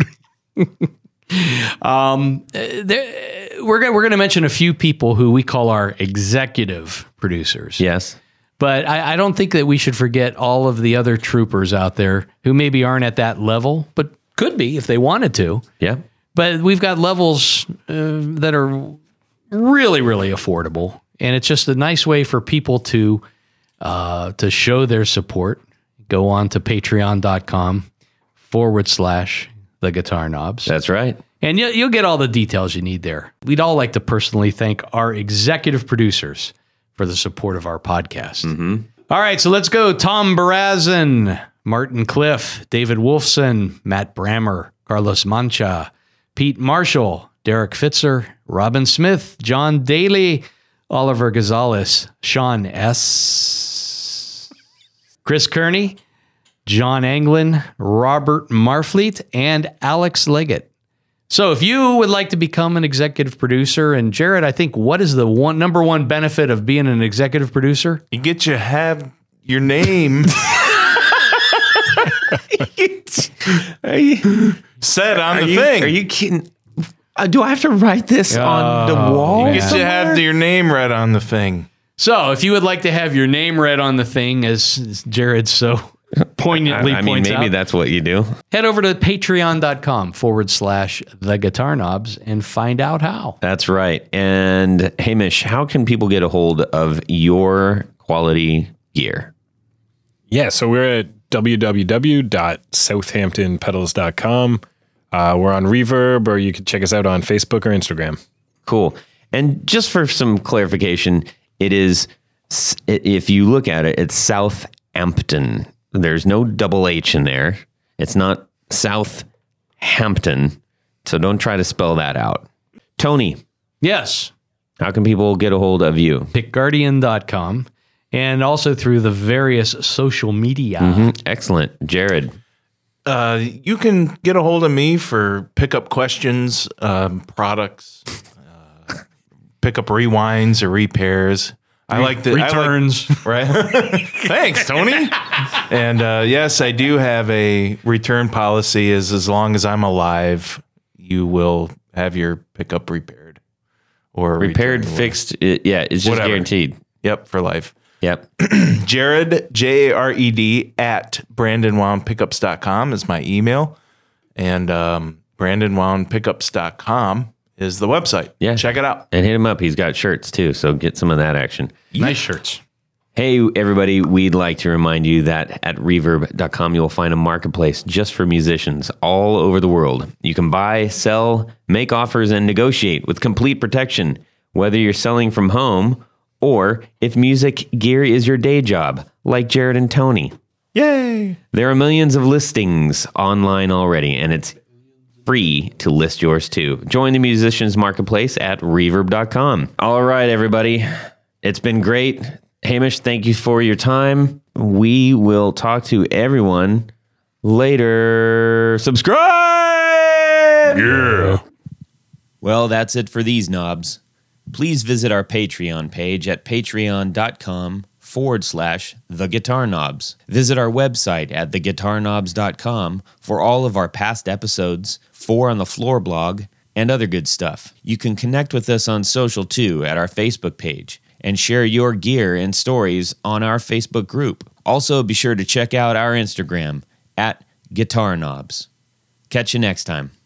um, there, we're gonna we're gonna mention a few people who we call our executive producers. yes. But I, I don't think that we should forget all of the other troopers out there who maybe aren't at that level, but could be if they wanted to. Yeah. But we've got levels uh, that are really, really affordable, and it's just a nice way for people to uh, to show their support. Go on to Patreon.com forward slash the Guitar Knobs, That's right. and you'll, you'll get all the details you need there. We'd all like to personally thank our executive producers for the support of our podcast. All right, so let's go. Tom Barazin, Martin Cliff, David Wolfson, Matt Brammer, Carlos Mancha, Pete Marshall, Derek Fitzer, Robin Smith, John Daly, Oliver Gonzalez, Sean S., Chris Kearney, John Anglin, Robert Marfleet, and Alex Leggett. So if you would like to become an executive producer, and Jared, I think what is the one number one benefit of being an executive producer? You get to have your name said on the you, thing. Are you kidding? Uh, do I have to write this on the wall? man. get to somewhere? have your name read on the thing. So if you would like to have your name read on the thing, as, as Jared so poignantly I mean, points maybe out, that's what you do. head over to patreon.com forward slash the guitar knobs and find out how. That's right. And Hamish, how can people get a hold of your quality gear? Yeah, so we're at www.southamptonpedals.com. Uh, we're on Reverb, or you can check us out on Facebook or Instagram. Cool. And just for some clarification, it is, if you look at it, it's Southampton. There's no double H in there. It's not Southampton. So don't try to spell that out. Tony, Yes, how can people get a hold of you? pickguardian.com and also through the various social media. Mm-hmm. Excellent. Jared. Uh, you can get a hold of me for pickup questions, um, products, uh, pickup rewinds or repairs. I like the I like- Returns. right? Thanks, Tony. and uh, yes, I do have a return policy. Is as long as I'm alive, you will have your pickup repaired or Repaired, fixed. It, yeah, it's just Whatever. guaranteed. Yep, for life. Yep. Jared, J A R E D, at BrandonWoundPickups.com is my email. And um, BrandonWoundPickups.com is the website. Yeah. Check it out. And hit him up. He's got shirts too. So get some of that action. nice shirts. Hey, everybody, we'd like to remind you that at reverb.com, you'll find a marketplace just for musicians all over the world. You can buy, sell, make offers, and negotiate with complete protection, whether you're selling from home or if music gear is your day job, like Jared and Tony. Yay. There are millions of listings online already, and it's free to list yours too. Join the musicians marketplace at reverb.com. All right, everybody. It's been great. Hamish, thank you for your time. We will talk to everyone later. Subscribe! Yeah. Well, that's it for these knobs. Please visit our Patreon page at patreon.com forward slash the guitar knobs. Visit our website at theguitarknobs.com for all of our past episodes, four on the floor blog, and other good stuff. You can connect with us on social too at our Facebook page and share your gear and stories on our Facebook group. Also, be sure to check out our Instagram at Guitar Knobs. Catch you next time.